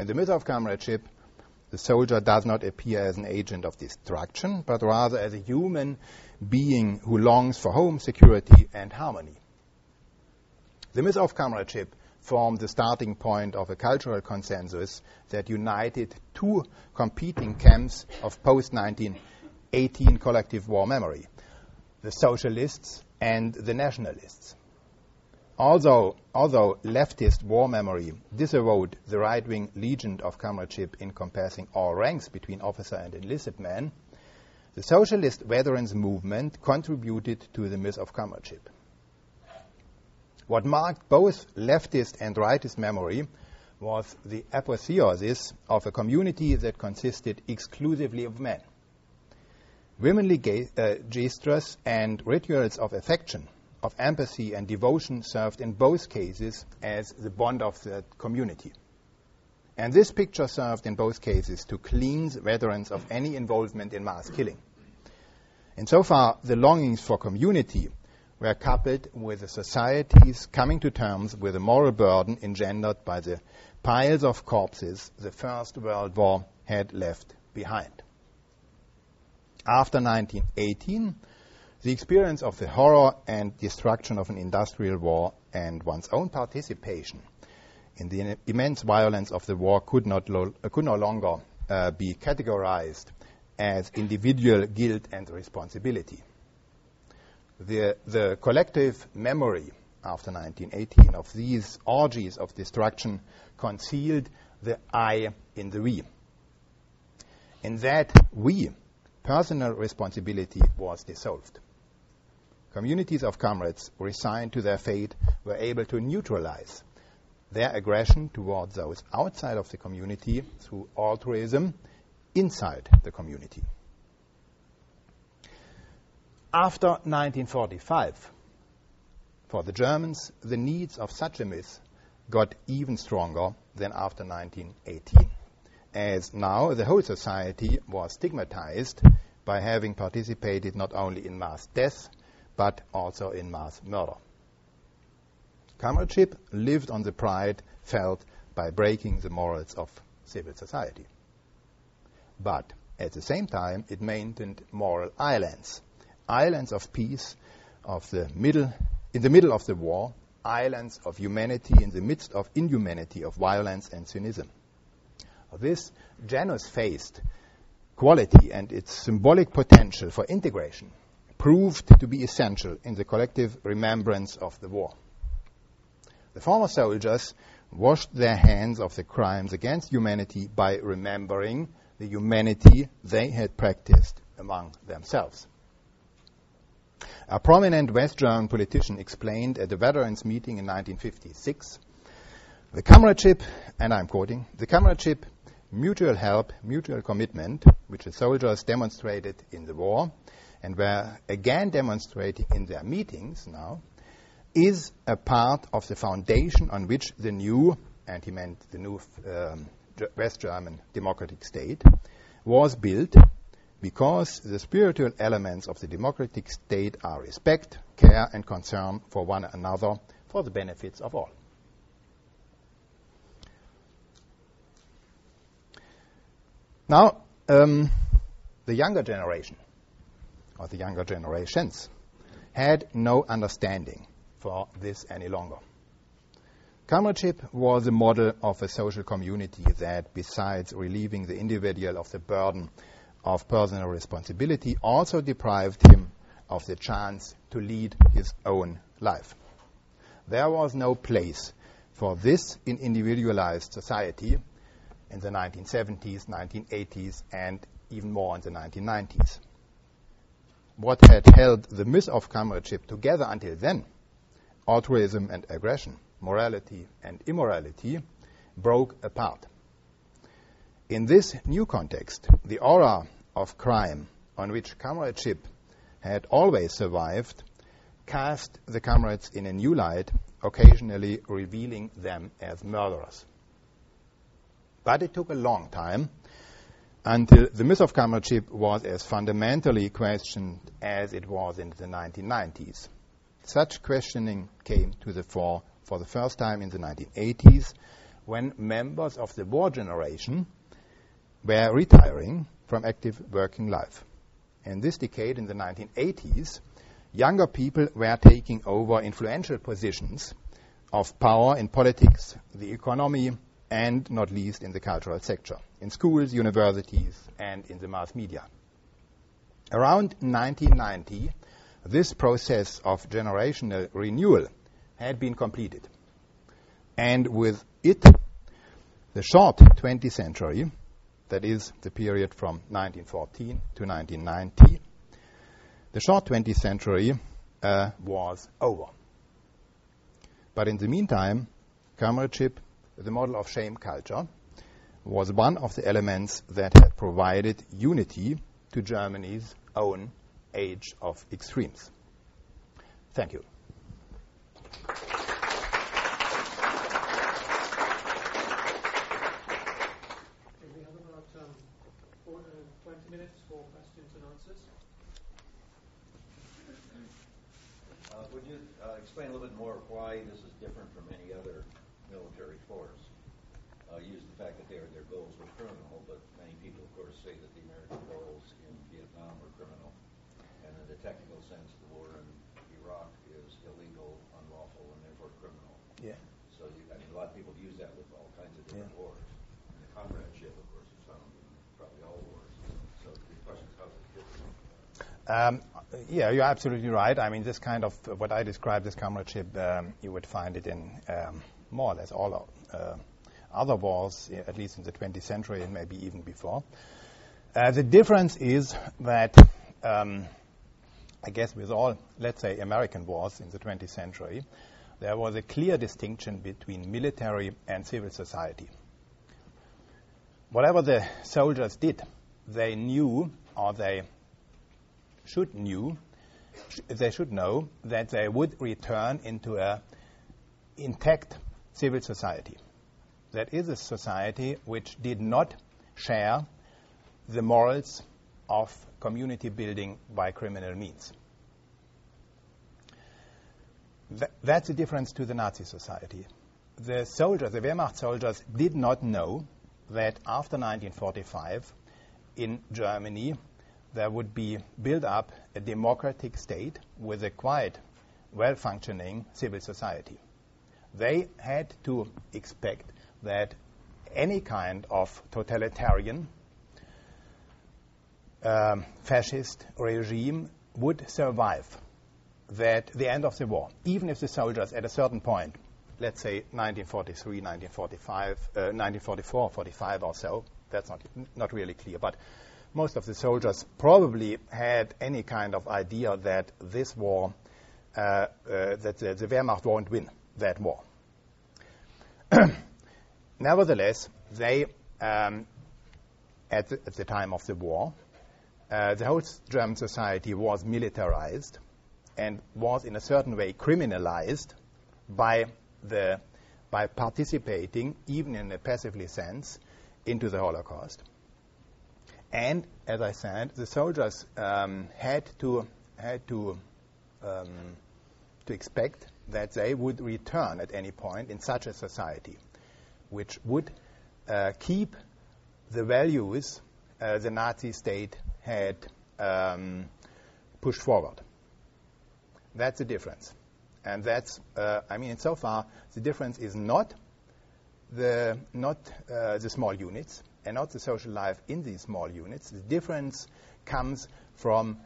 In the myth of comradeship, the soldier does not appear as an agent of destruction, but rather as a human being who longs for home, security, and harmony. The myth of comradeship formed the starting point of a cultural consensus that united two competing camps of post 1918 collective war memory the socialists and the nationalists. Although, although leftist war memory disavowed the right wing legion of comradeship encompassing all ranks between officer and enlisted man, the socialist veterans movement contributed to the myth of comradeship. What marked both leftist and rightist memory was the apotheosis of a community that consisted exclusively of men. Womanly uh, gestures and rituals of affection, of empathy and devotion served in both cases as the bond of the community. And this picture served in both cases to cleanse veterans of any involvement in mass killing. Insofar, the longings for community were coupled with the society's coming to terms with the moral burden engendered by the piles of corpses the First World War had left behind. After 1918, the experience of the horror and destruction of an industrial war and one's own participation in the immense violence of the war could, not lo- could no longer uh, be categorized as individual guilt and responsibility. The, the collective memory after 1918 of these orgies of destruction concealed the I in the we. In that we, personal responsibility was dissolved. Communities of comrades resigned to their fate were able to neutralize their aggression towards those outside of the community through altruism inside the community. After 1945, for the Germans, the needs of such a myth got even stronger than after 1918, as now the whole society was stigmatized by having participated not only in mass death, but also in mass murder. Comradeship lived on the pride felt by breaking the morals of civil society. But at the same time, it maintained moral islands, islands of peace of the middle, in the middle of the war, islands of humanity in the midst of inhumanity of violence and cynicism. This Janus-faced quality and its symbolic potential for integration proved to be essential in the collective remembrance of the war. The former soldiers washed their hands of the crimes against humanity by remembering the humanity they had practiced among themselves. A prominent West German politician explained at a veterans meeting in 1956 the comradeship, and I'm quoting, the comradeship, mutual help, mutual commitment, which the soldiers demonstrated in the war and were again demonstrating in their meetings now, is a part of the foundation on which the new, and he meant the new um, West German democratic state, was built because the spiritual elements of the democratic state are respect, care, and concern for one another for the benefits of all. Now, um, the younger generation, or the younger generations, had no understanding for this any longer. Comradeship was a model of a social community that, besides relieving the individual of the burden of personal responsibility, also deprived him of the chance to lead his own life. There was no place for this in individualized society in the 1970s, 1980s, and even more in the 1990s. What had held the myth of comradeship together until then altruism and aggression, morality and immorality, broke apart. In this new context, the aura of crime on which comradeship had always survived cast the comrades in a new light, occasionally revealing them as murderers. But it took a long time until the myth of comradeship was as fundamentally questioned as it was in the 1990s. Such questioning came to the fore for the first time in the 1980s when members of the war generation were retiring from active working life. In this decade, in the 1980s, younger people were taking over influential positions of power in politics, the economy, and not least in the cultural sector, in schools, universities, and in the mass media. Around 1990, this process of generational renewal had been completed. And with it, the short 20th century, that is the period from 1914 to 1990, the short 20th century uh, was over. But in the meantime, comradeship, the model of shame culture, was one of the elements that had provided unity to Germany's own age of extremes. Thank you. we have about um, four, uh, 20 minutes for questions and answers. Uh, would you uh, explain a little bit more why this is different from any other military force? Uh, use the fact that their their goals were criminal, but many people, of course, say that the American goals in Vietnam were criminal, and in the technical sense, the war in Iraq is illegal, unlawful, and therefore criminal. Yeah. So, you, I mean, a lot of people use that with all kinds of different Yeah. wars. And the comradeship, of course, is found in probably all wars. So the question is, how does it differ? Um, yeah, you're absolutely right. I mean, this kind of what I described as comradeship, um, you would find it in um, more or less all uh, other wars, at least in the 20th century and maybe even before. Uh, the difference is that, um, I guess, with all, let's say, American wars in the 20th century, there was a clear distinction between military and civil society. Whatever the soldiers did, they knew or they should knew sh- they should know that they would return into a intact civil society. That is a society which did not share the morals of community building by criminal means. Th- that's the difference to the Nazi society. The soldiers, the Wehrmacht soldiers, did not know that after 1945 in Germany there would be built up a democratic state with a quite well functioning civil society. They had to expect that any kind of totalitarian um, fascist regime would survive that the end of the war, even if the soldiers at a certain point, let's say 1943, 1945, uh, 1944, 45 or so, that's not, not really clear, but most of the soldiers probably had any kind of idea that this war, uh, uh, that the, the Wehrmacht won't win that war. Nevertheless, they, um, at, the, at the time of the war, uh, the whole German society was militarized and was in a certain way criminalized by the by participating, even in a passively sense, into the Holocaust. And as I said, the soldiers um, had to had to um, to expect that they would return at any point in such a society, which would uh, keep the values uh, the Nazi state had um, pushed forward. That's the difference, and that's uh, I mean, so far the difference is not the not uh, the small units and not the social life in these small units. The difference comes from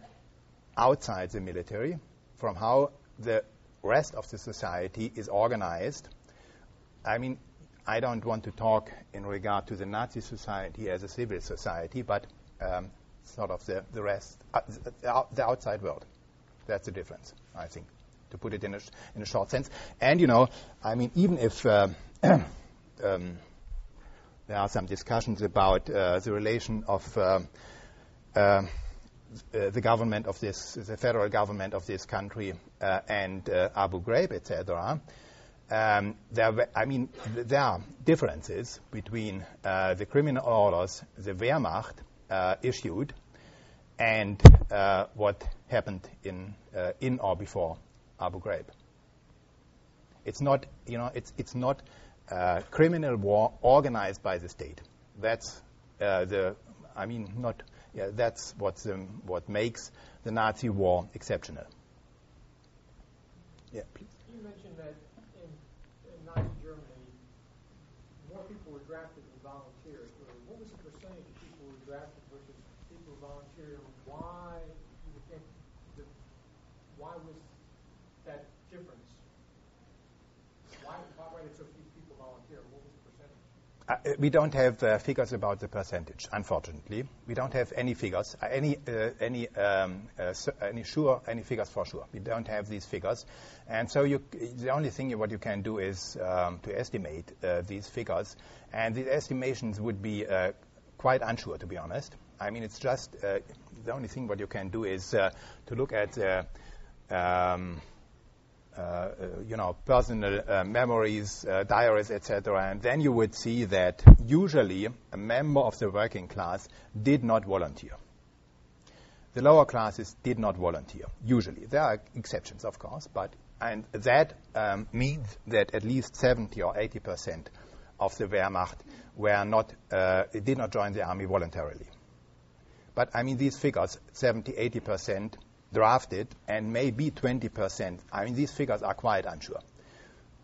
outside the military, from how the rest of the society is organized. I mean, I don't want to talk in regard to the Nazi society as a civil society, but um, sort of the, the rest, uh, the, the outside world. That's the difference, I think, to put it in a, sh- in a short sense. And, you know, I mean, even if uh, um, there are some discussions about uh, the relation of uh, uh, the government of this, the federal government of this country, uh, and uh, Abu Ghraib, etc. Um, there, I mean, there are differences between uh, the criminal orders the Wehrmacht issued and what happened in, in or before Abu Ghraib. It's not, you know, it's, it's not uh, criminal war organized by the state. That's uh, the, I mean, not, yeah, that's what's, what makes the Nazi war exceptional. Yeah, please. You mentioned that in, in Nazi Germany, more people were drafted than volunteers. What was the percentage of people who were drafted versus people who volunteered? volunteer, why you would think that, why was that difference? Why, why did so few people volunteer? What was the percentage? Uh, we don't have uh, figures about the percentage, unfortunately. We don't have any figures, uh, any uh, any um, any sure any figures for sure. We don't have these figures, and so the only thing what you can do is um, to estimate these figures, and these estimations would be quite unsure, to be honest. I mean, it's just the only thing what you can do is to look at. Uh, you know, personal uh, memories, uh, diaries, etc. And then you would see that usually a member of the working class did not volunteer. The lower classes did not volunteer, usually. There are exceptions, of course, but and that um, means that at least 70 or 80 percent of the Wehrmacht were not, uh, did not join the army voluntarily. But I mean, these figures, 70, 80 percent, drafted and maybe 20%. I mean, these figures are quite unsure.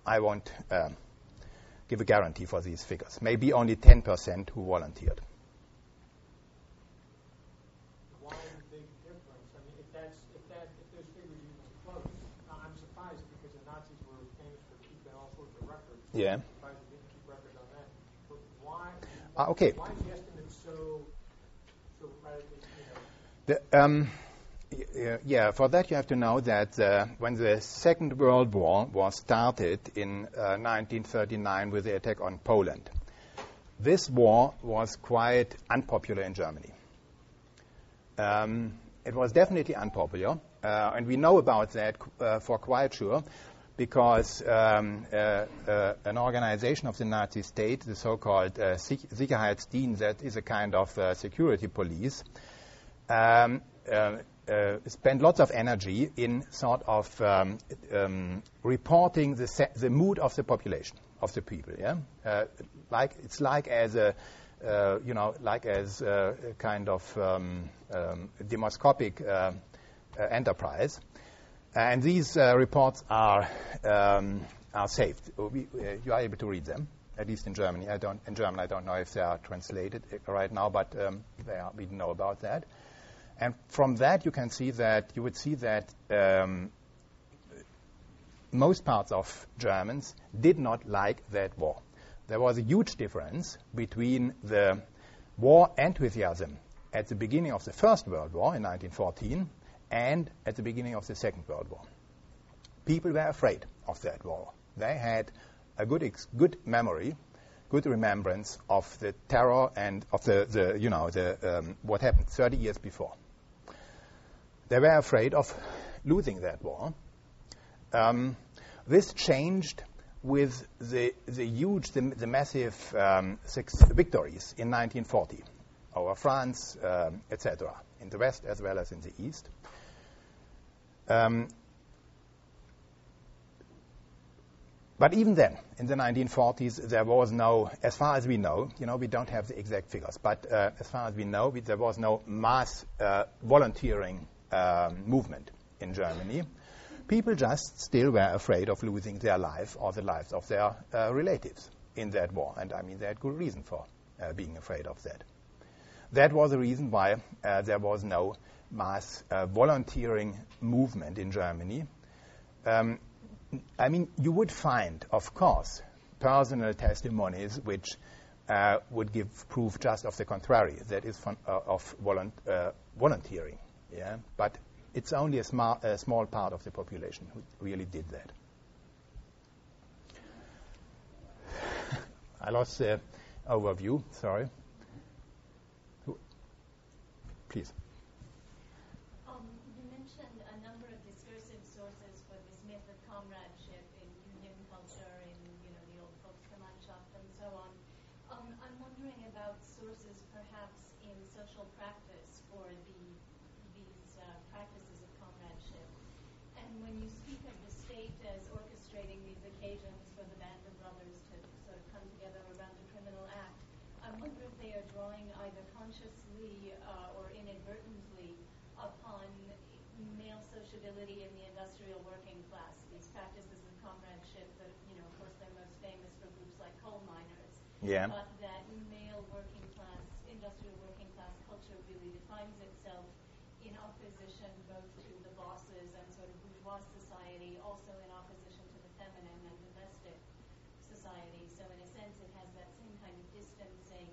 I won't um, give a guarantee for these figures. Maybe only 10% who volunteered. Why the big difference? I mean, if that's if that if those figures even close, I'm surprised because the Nazis were famous for keeping all sorts of records. Yeah. I'm surprised they didn't keep on that. But why? Uh, okay. Why is the estimate so so radically? You know, the, um, yeah, for that you have to know that uh, when the Second World War was started in uh, 1939 with the attack on Poland, this war was quite unpopular in Germany. Um, it was definitely unpopular, uh, and we know about that uh, for quite sure because um, uh, uh, an organization of the Nazi state, the so-called Sicherheitsdienst, that is a kind of security police, um, uh, spend lots of energy in sort of um, um, reporting the, se- the mood of the population of the people. Yeah, uh, like it's like as a uh, you know like as a kind of um, um demoscopic uh, uh, enterprise, and these uh, reports are um, are saved. We, you are able to read them. At least in Germany, I don't. In German, I don't know if they are translated right now, but um, are, we know about that. And from that, you can see that you would see that um, most parts of Germans did not like that war. There was a huge difference between the war enthusiasm at the beginning of the First World War in 1914 and at the beginning of the Second World War. People were afraid of that war. They had a good, ex- good memory, good remembrance of the terror and of the, the you know, the, um, what happened 30 years before. They were afraid of losing that war. Um, this changed with the, the huge, the, the massive um, victories in 1940 over France, um, etc., in the West as well as in the East. Um, but even then, in the 1940s, there was no, as far as we know, you know, we don't have the exact figures, but uh, as far as we know, we, there was no mass uh, volunteering movement in Germany, people just still were afraid of losing their life or the lives of their uh, relatives in that war. And I mean, they had good reason for uh, being afraid of that. That was the reason why uh, there was no mass uh, volunteering movement in Germany. Um, I mean, you would find, of course, personal testimonies which uh, would give proof just of the contrary, that is, uh, of volunt- volunteering. Yeah? But it's only a, small, a small part of the population who really did that. I lost the overview, sorry. Please. In the industrial working class, these practices of comradeship that, you know, of course, they're most famous for groups like coal miners. Yeah. But that male working class, industrial working class culture really defines itself in opposition both to the bosses and sort of bourgeois society, also in opposition to the feminine and domestic society. So in a sense, it has that same kind of distancing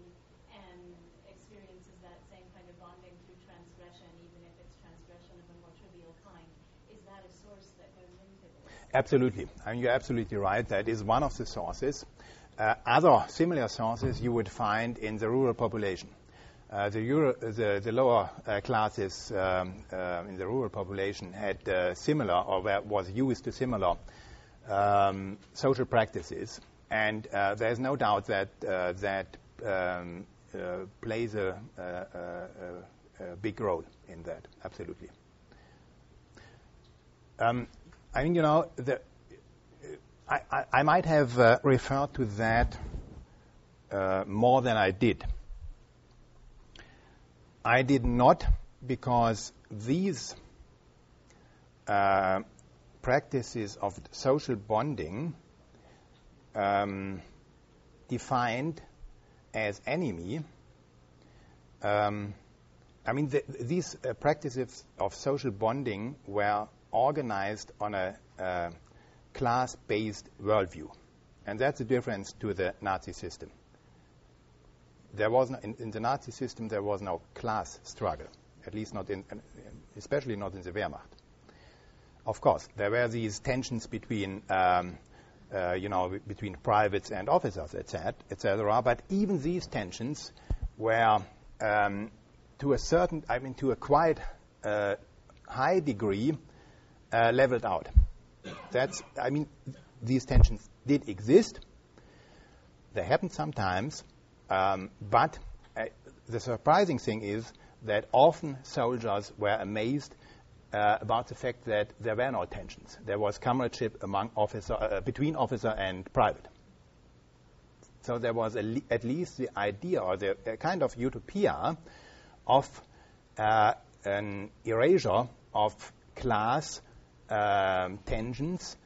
and experiences that same kind of bonding through transgression, even if it's transgression of a more trivial kind. Is that a source that goes into this? Absolutely. I mean, you're absolutely right. That is one of the sources. Uh, other similar sources you would find in the rural population. Uh, the, Euro, the, the, lower uh, classes um, uh, in the rural population had uh, similar or was used to similar um, social practices, and uh, there's no doubt that uh, that um, plays a, a, a, a, big role in that. Absolutely. I mean, you know, the, I, I, I, might have referred to that more than I did. I did not because these uh, practices of social bonding um, defined as enemy. Um, I mean, the, these uh, practices of social bonding were organized on a uh, class-based worldview, and that's the difference to the Nazi system there was no, in, in, the Nazi system there was no class struggle, at least not in, especially not in the Wehrmacht. Of course, there were these tensions between, um, uh, you know, between privates and officers, etc., etc. But even these tensions were, um, to a certain, I mean, to a quite uh, high degree, leveled out. That's, I mean, these tensions did exist. They happened sometimes, um, but uh, the surprising thing is that often soldiers were amazed uh, about the fact that there were no tensions. There was comradeship among officer, uh, between officer and private. So there was le- at least the idea or the kind of utopia of uh, an erasure of class um, tensions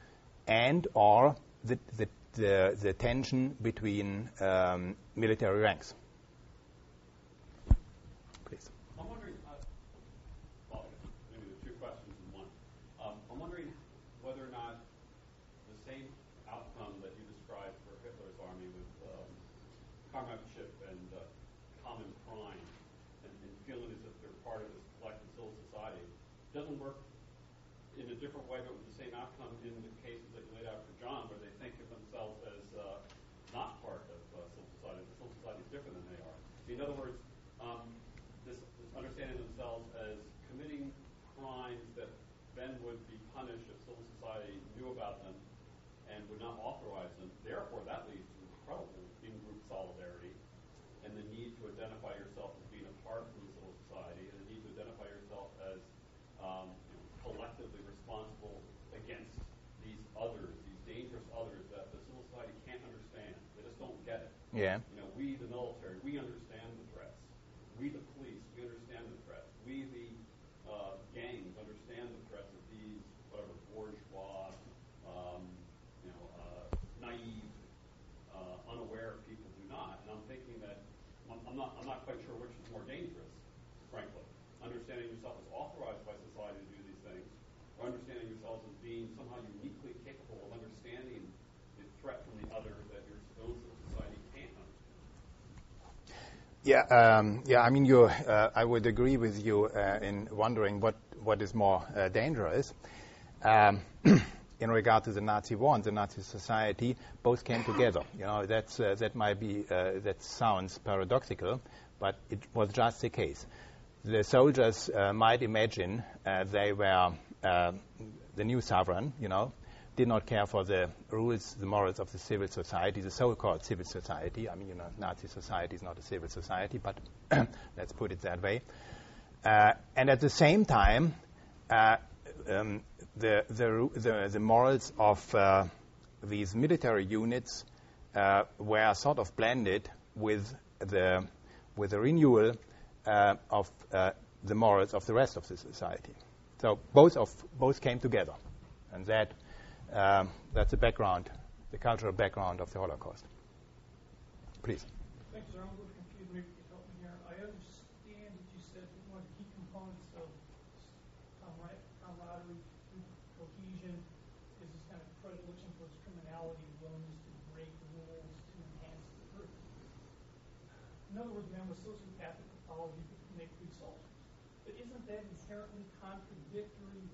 and or the, the the, the tension between um, military ranks. Please. I'm wondering, uh, well, maybe the two questions in one. Um, I'm wondering whether or not the same outcome that you described for Hitler's army with um, comradeship and uh, common crime and, and feeling as if they're part of this collective civil society doesn't work in a different way, but with the same outcome in the cases that you laid out for John, where they think of themselves as uh, not part of uh, civil society. The civil society is different than they are. In other words, um, this, this understanding themselves as committing crimes that then would be punished if civil society knew about them and would not authorize them. Therefore, that leads to incredible in-group solidarity and the need to identify yourself as being a part of the civil society and the need to identify yourself as um, you know, collectively responsible against these others, these dangerous others that the civil society can't understand. They just don't get it. Yeah. You know, we, the military, we understand the threats. We, the police, we understand the threats. We, the uh, gangs, understand the threats of these, whatever, bourgeois, um, you know, uh, naive, uh, unaware people do not. And I'm thinking that I'm, I'm not, I'm not quite sure which is more dangerous, frankly. Understanding yourself as authorized by society to do these things, or understanding yourselves as being somehow uniquely capable of understanding the threat from the other that your own civil society can't understand. Yeah, um, yeah. I mean. Uh, I would agree with you uh, in wondering what is more uh, dangerous. Um, in regard to the Nazi war and the Nazi society, both came together. You know, that's that might be that sounds paradoxical, but it was just the case. The soldiers might imagine they were the new sovereign, you know, did not care for the rules, the morals of the civil society, the so-called civil society. I mean, you know, Nazi society is not a civil society, but let's put it that way. Uh, and at the same time, uh, um, the, the, the, the, morals of uh, these military units uh, were sort of blended with the, with the renewal uh, of uh, the morals of the rest of the society. So both of both came together, and that um, that's the background, the cultural background of the Holocaust. Please. Sir. A. Maybe you can here. I understand that you said that one of the key components of camaraderie, cohesion, is this kind of predilection towards criminality, willingness to break rules to enhance the group. In other words, with sociopathic pathology could make good soldiers. But isn't that inherently contradictory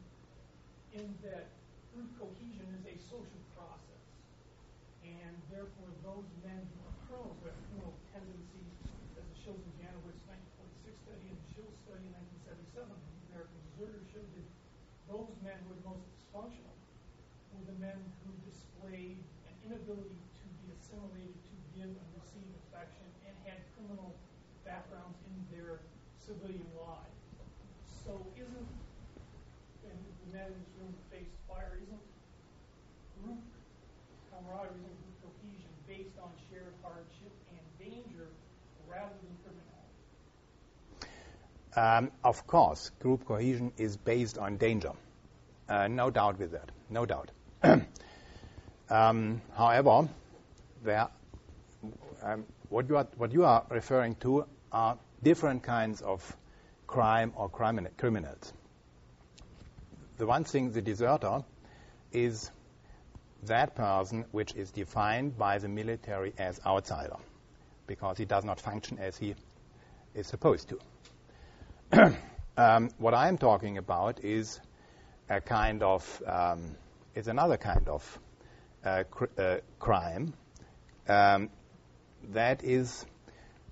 in that group cohesion is a social process? And therefore, those men who are who have criminal tendencies, as it shows in Janowitz 1946 study and the Shils study in 1977, the American Deserter showed that those men who were the most dysfunctional were the men who displayed an inability to be assimilated, to give and receive affection, and had criminal backgrounds in their civilian lives. So isn't, and the men in this room faced fire, isn't group camaraderie, isn't group cohesion based on shared hardship and danger rather than criminality? Um, of course, group cohesion is based on danger. Uh, no doubt with that. No doubt. um, however, there, um, what, you are, what you are referring to are different kinds of crime or criminals. The one thing, the deserter, is that person which is defined by the military as outsider because he does not function as he is supposed to. um, what I'm talking about is a kind of um, another kind of uh, cr- uh, crime um, that is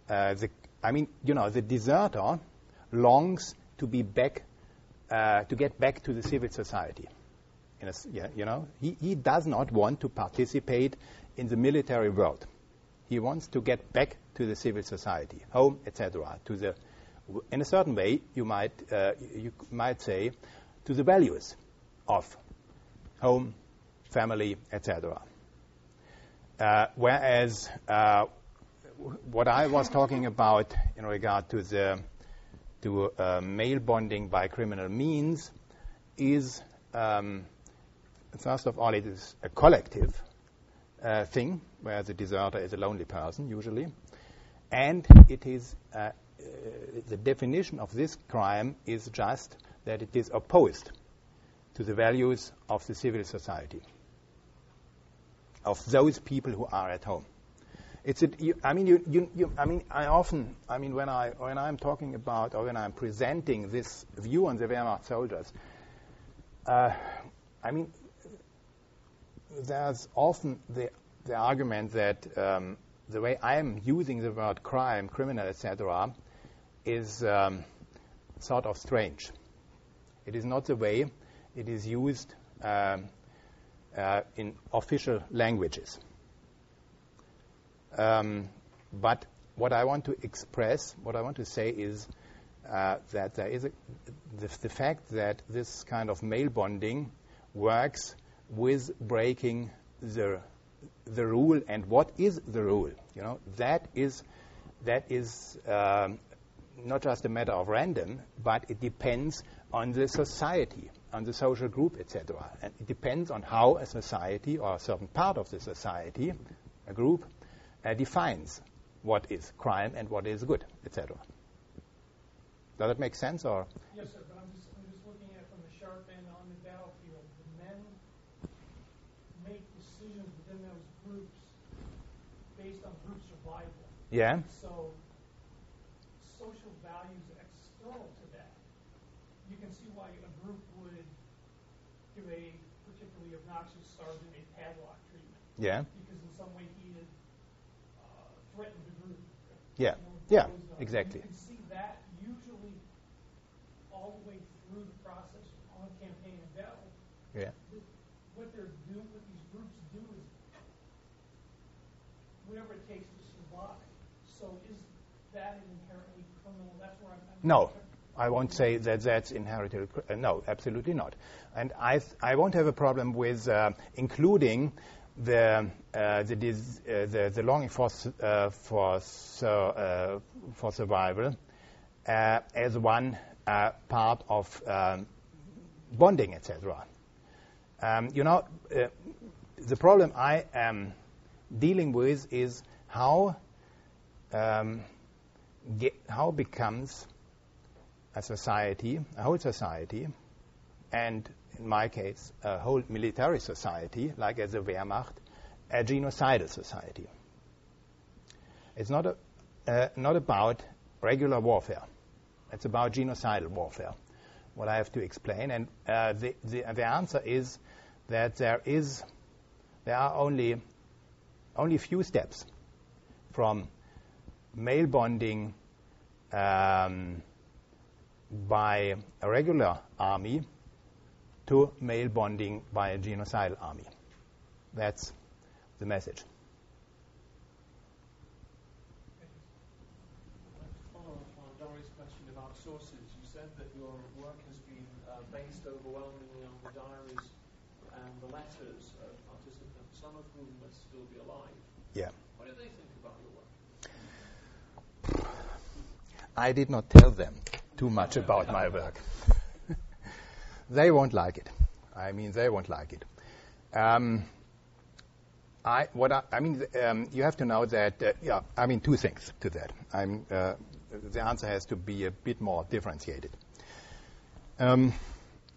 uh, the I mean you know the deserter longs to be back uh, to get back to the civil society. A, yeah, you know he, he does not want to participate in the military world. He wants to get back to the civil society, home, etc. To the in a certain way, you might, uh, you might say, to the values of home, family, etc. Uh, whereas uh, what I was talking about in regard to the to uh, male bonding by criminal means is um, first of all it is a collective uh, thing where the deserter is a lonely person usually, and it is uh, the definition of this crime is just that it is opposed to the values of the civil society, of those people who are at home. It's a, you, I mean, you, you, you, I mean, I often, I mean, when I when I'm talking about or when I'm presenting this view on the Wehrmacht soldiers, uh, I mean, there's often the the argument that um, the way I'm using the word crime, criminal, etc., is um, sort of strange. It is not the way it is used um, uh, in official languages. Um, but what I want to express, what I want to say is uh, that there is a, the, the fact that this kind of male bonding works with breaking the the rule and what is the rule. You know that is that is um, not just a matter of random, but it depends on the society, on the social group, etc. And it depends on how a society or a certain part of the society, a group, uh, defines what is crime and what is good, etc. Does that make sense, or? Yes, sir. But I'm just, I'm just looking at it from the sharp end on the battlefield. The men make decisions within those groups based on group survival. Yeah. So social values external to that, you can see why a group would give a particularly obnoxious sergeant a padlock treatment. Yeah. Because in some way he had uh, threatened the group. Yeah. You Yeah, those, uh, exactly. You can see that usually all the way through the process on campaign and battle. Yeah. What they're doing, what these groups do is whatever it takes to survive. So is that inherently criminal? That's where I'm. I'm No, I won't say that that's inherited. Uh, no, absolutely not. And I, th- I won't have a problem with uh, including the uh, the, dis- uh, the the longing for s- uh, for uh, for survival as one part of um, bonding, etc. Um, you know, the problem I am dealing with is how um, how becomes a society, a whole society, and in my case, a whole military society, like as a Wehrmacht, a genocidal society. It's not, a, uh, not about regular warfare. It's about genocidal warfare, what I have to explain. And uh, the, the, the answer is that there is there are only only few steps from male bonding um, by a regular army to male bonding by a genocidal army. That's the message. Follow up on Dory's question about sources. You said that your work has been uh, based overwhelmingly on the diaries and the letters of participants, some of whom must still be alive. Yeah. What do they think about your work? I did not tell them too much about my work. they won't like it. I mean, they won't like it. Um, I, what I, I mean, um, you have to know that, uh, yeah, I mean, two things to that. I'm, uh, the answer has to be a bit more differentiated. Um,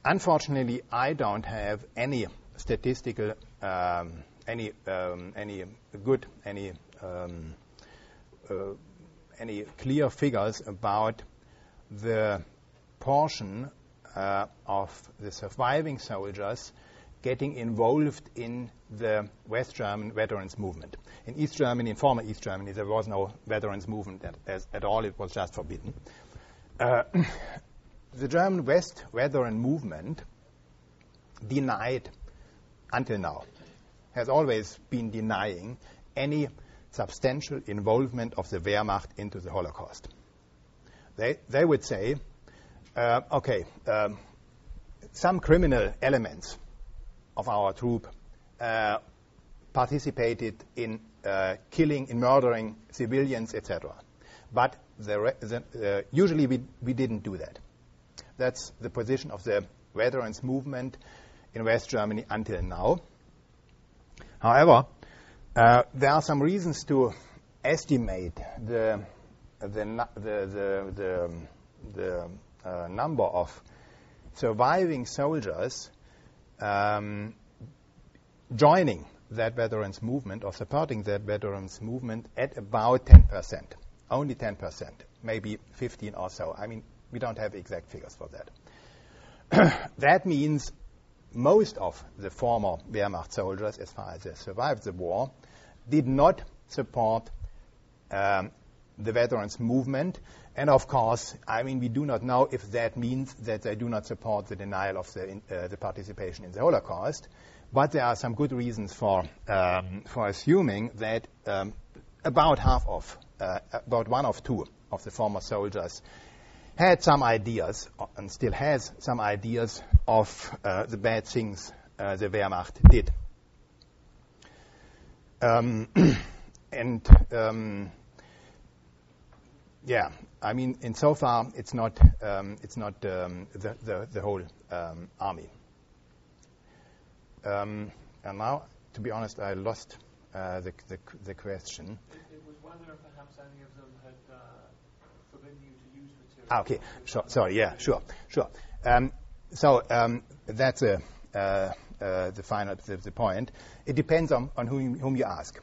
unfortunately, I don't have any statistical, um, any, um, any good, any, um, uh, any clear figures about the portion uh, of the surviving soldiers getting involved in the West German veterans movement. In East Germany, in former East Germany, there was no veterans movement at, as, at all. It was just forbidden. Uh, the German West veteran movement denied, until now, has always been denying any substantial involvement of the Wehrmacht into the Holocaust. They, they would say, uh, okay, um, some criminal elements of our troop uh, participated in uh, killing, in murdering civilians, etc. But the the, uh, usually we, we didn't do that. That's the position of the veterans movement in West Germany until now. However, uh, there are some reasons to estimate the the the the, the, the uh, number of surviving soldiers um, joining that veterans movement or supporting that veterans movement at about 10%, only 10%, maybe 15 or so. I mean, we don't have exact figures for that. that means most of the former Wehrmacht soldiers, as far as they survived the war, did not support um, the veterans movement. And of course, I mean, we do not know if that means that they do not support the denial of the, uh, the participation in the Holocaust. But there are some good reasons for, um, for assuming that um, about half of, uh, about one of two of the former soldiers had some ideas and still has some ideas of uh, the bad things uh, the Wehrmacht did. Um, and um, yeah, I mean, in so far, it's not um, it's not um, the, the, the whole um, army. Um, and now, to be honest, I lost uh, the, the, the question. It, it was whether perhaps any of them had uh, forbidden you to use material. Ah, okay, sure, sorry, yeah, sure, sure. Um, so um, that's a, uh, uh, the final the, the point. It depends on, on whom, whom you ask.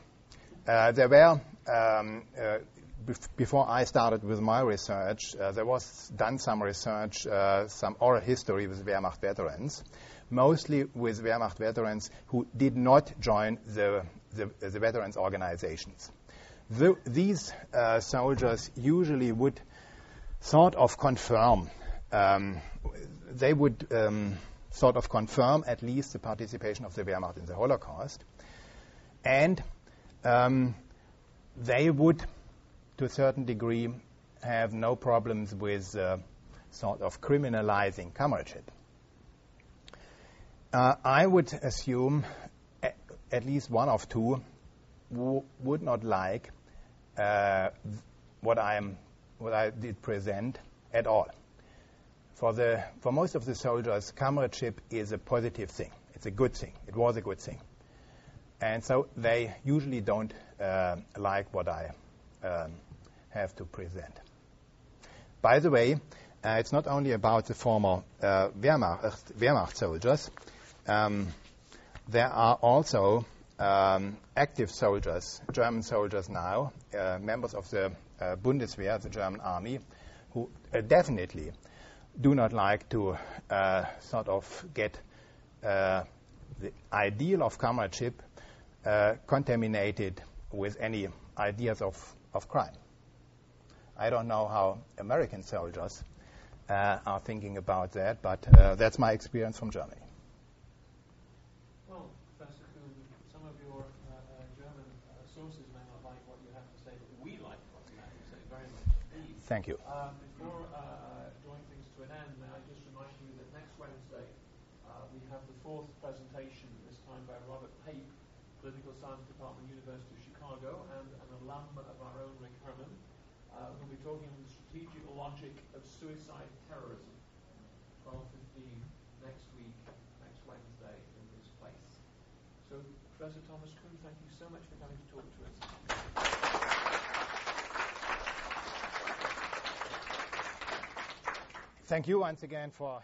Uh, there were um, uh, before I started with my research, uh, there was done some research, uh, some oral history with Wehrmacht veterans, mostly with Wehrmacht veterans who did not join the, the, the veterans organizations. The, these uh, soldiers usually would sort of confirm, um, they would um, sort of confirm at least the participation of the Wehrmacht in the Holocaust, and um, they would to a certain degree, have no problems with uh, sort of criminalizing comradeship. Uh, I would assume at least one of two w- would not like uh, what I am, what I did present at all. For the for most of the soldiers, comradeship is a positive thing. It's a good thing. It was a good thing, and so they usually don't uh, like what I um, have to present. By the way, Uh, it's not only about the former uh, Wehrmacht, Wehrmacht, soldiers. Um, there are also um, active soldiers, German soldiers now, uh, members of the uh, Bundeswehr, the German army, who uh, definitely do not like to uh, sort of get uh, the ideal of comradeship uh, contaminated with any ideas of, of crime. I don't know how American soldiers uh, are thinking about that, but uh, that's my experience from Germany. Well, Professor Kuehne, some of your uh, uh, German uh, sources may not like what you have to say, but we like what you have to say very much indeed. Thank you. Um, before uh, drawing things to an end, may I just remind you that next Wednesday uh, we have the fourth presentation, this time by Robert Pape, Political Science Department, University of Chicago, and an alum of our own Rick Herman, on the strategic logic of suicide terrorism. 12.15 next week, next Wednesday in this place. So, Professor Thomas Kuehne, thank you so much for coming to talk to us. Thank you once again for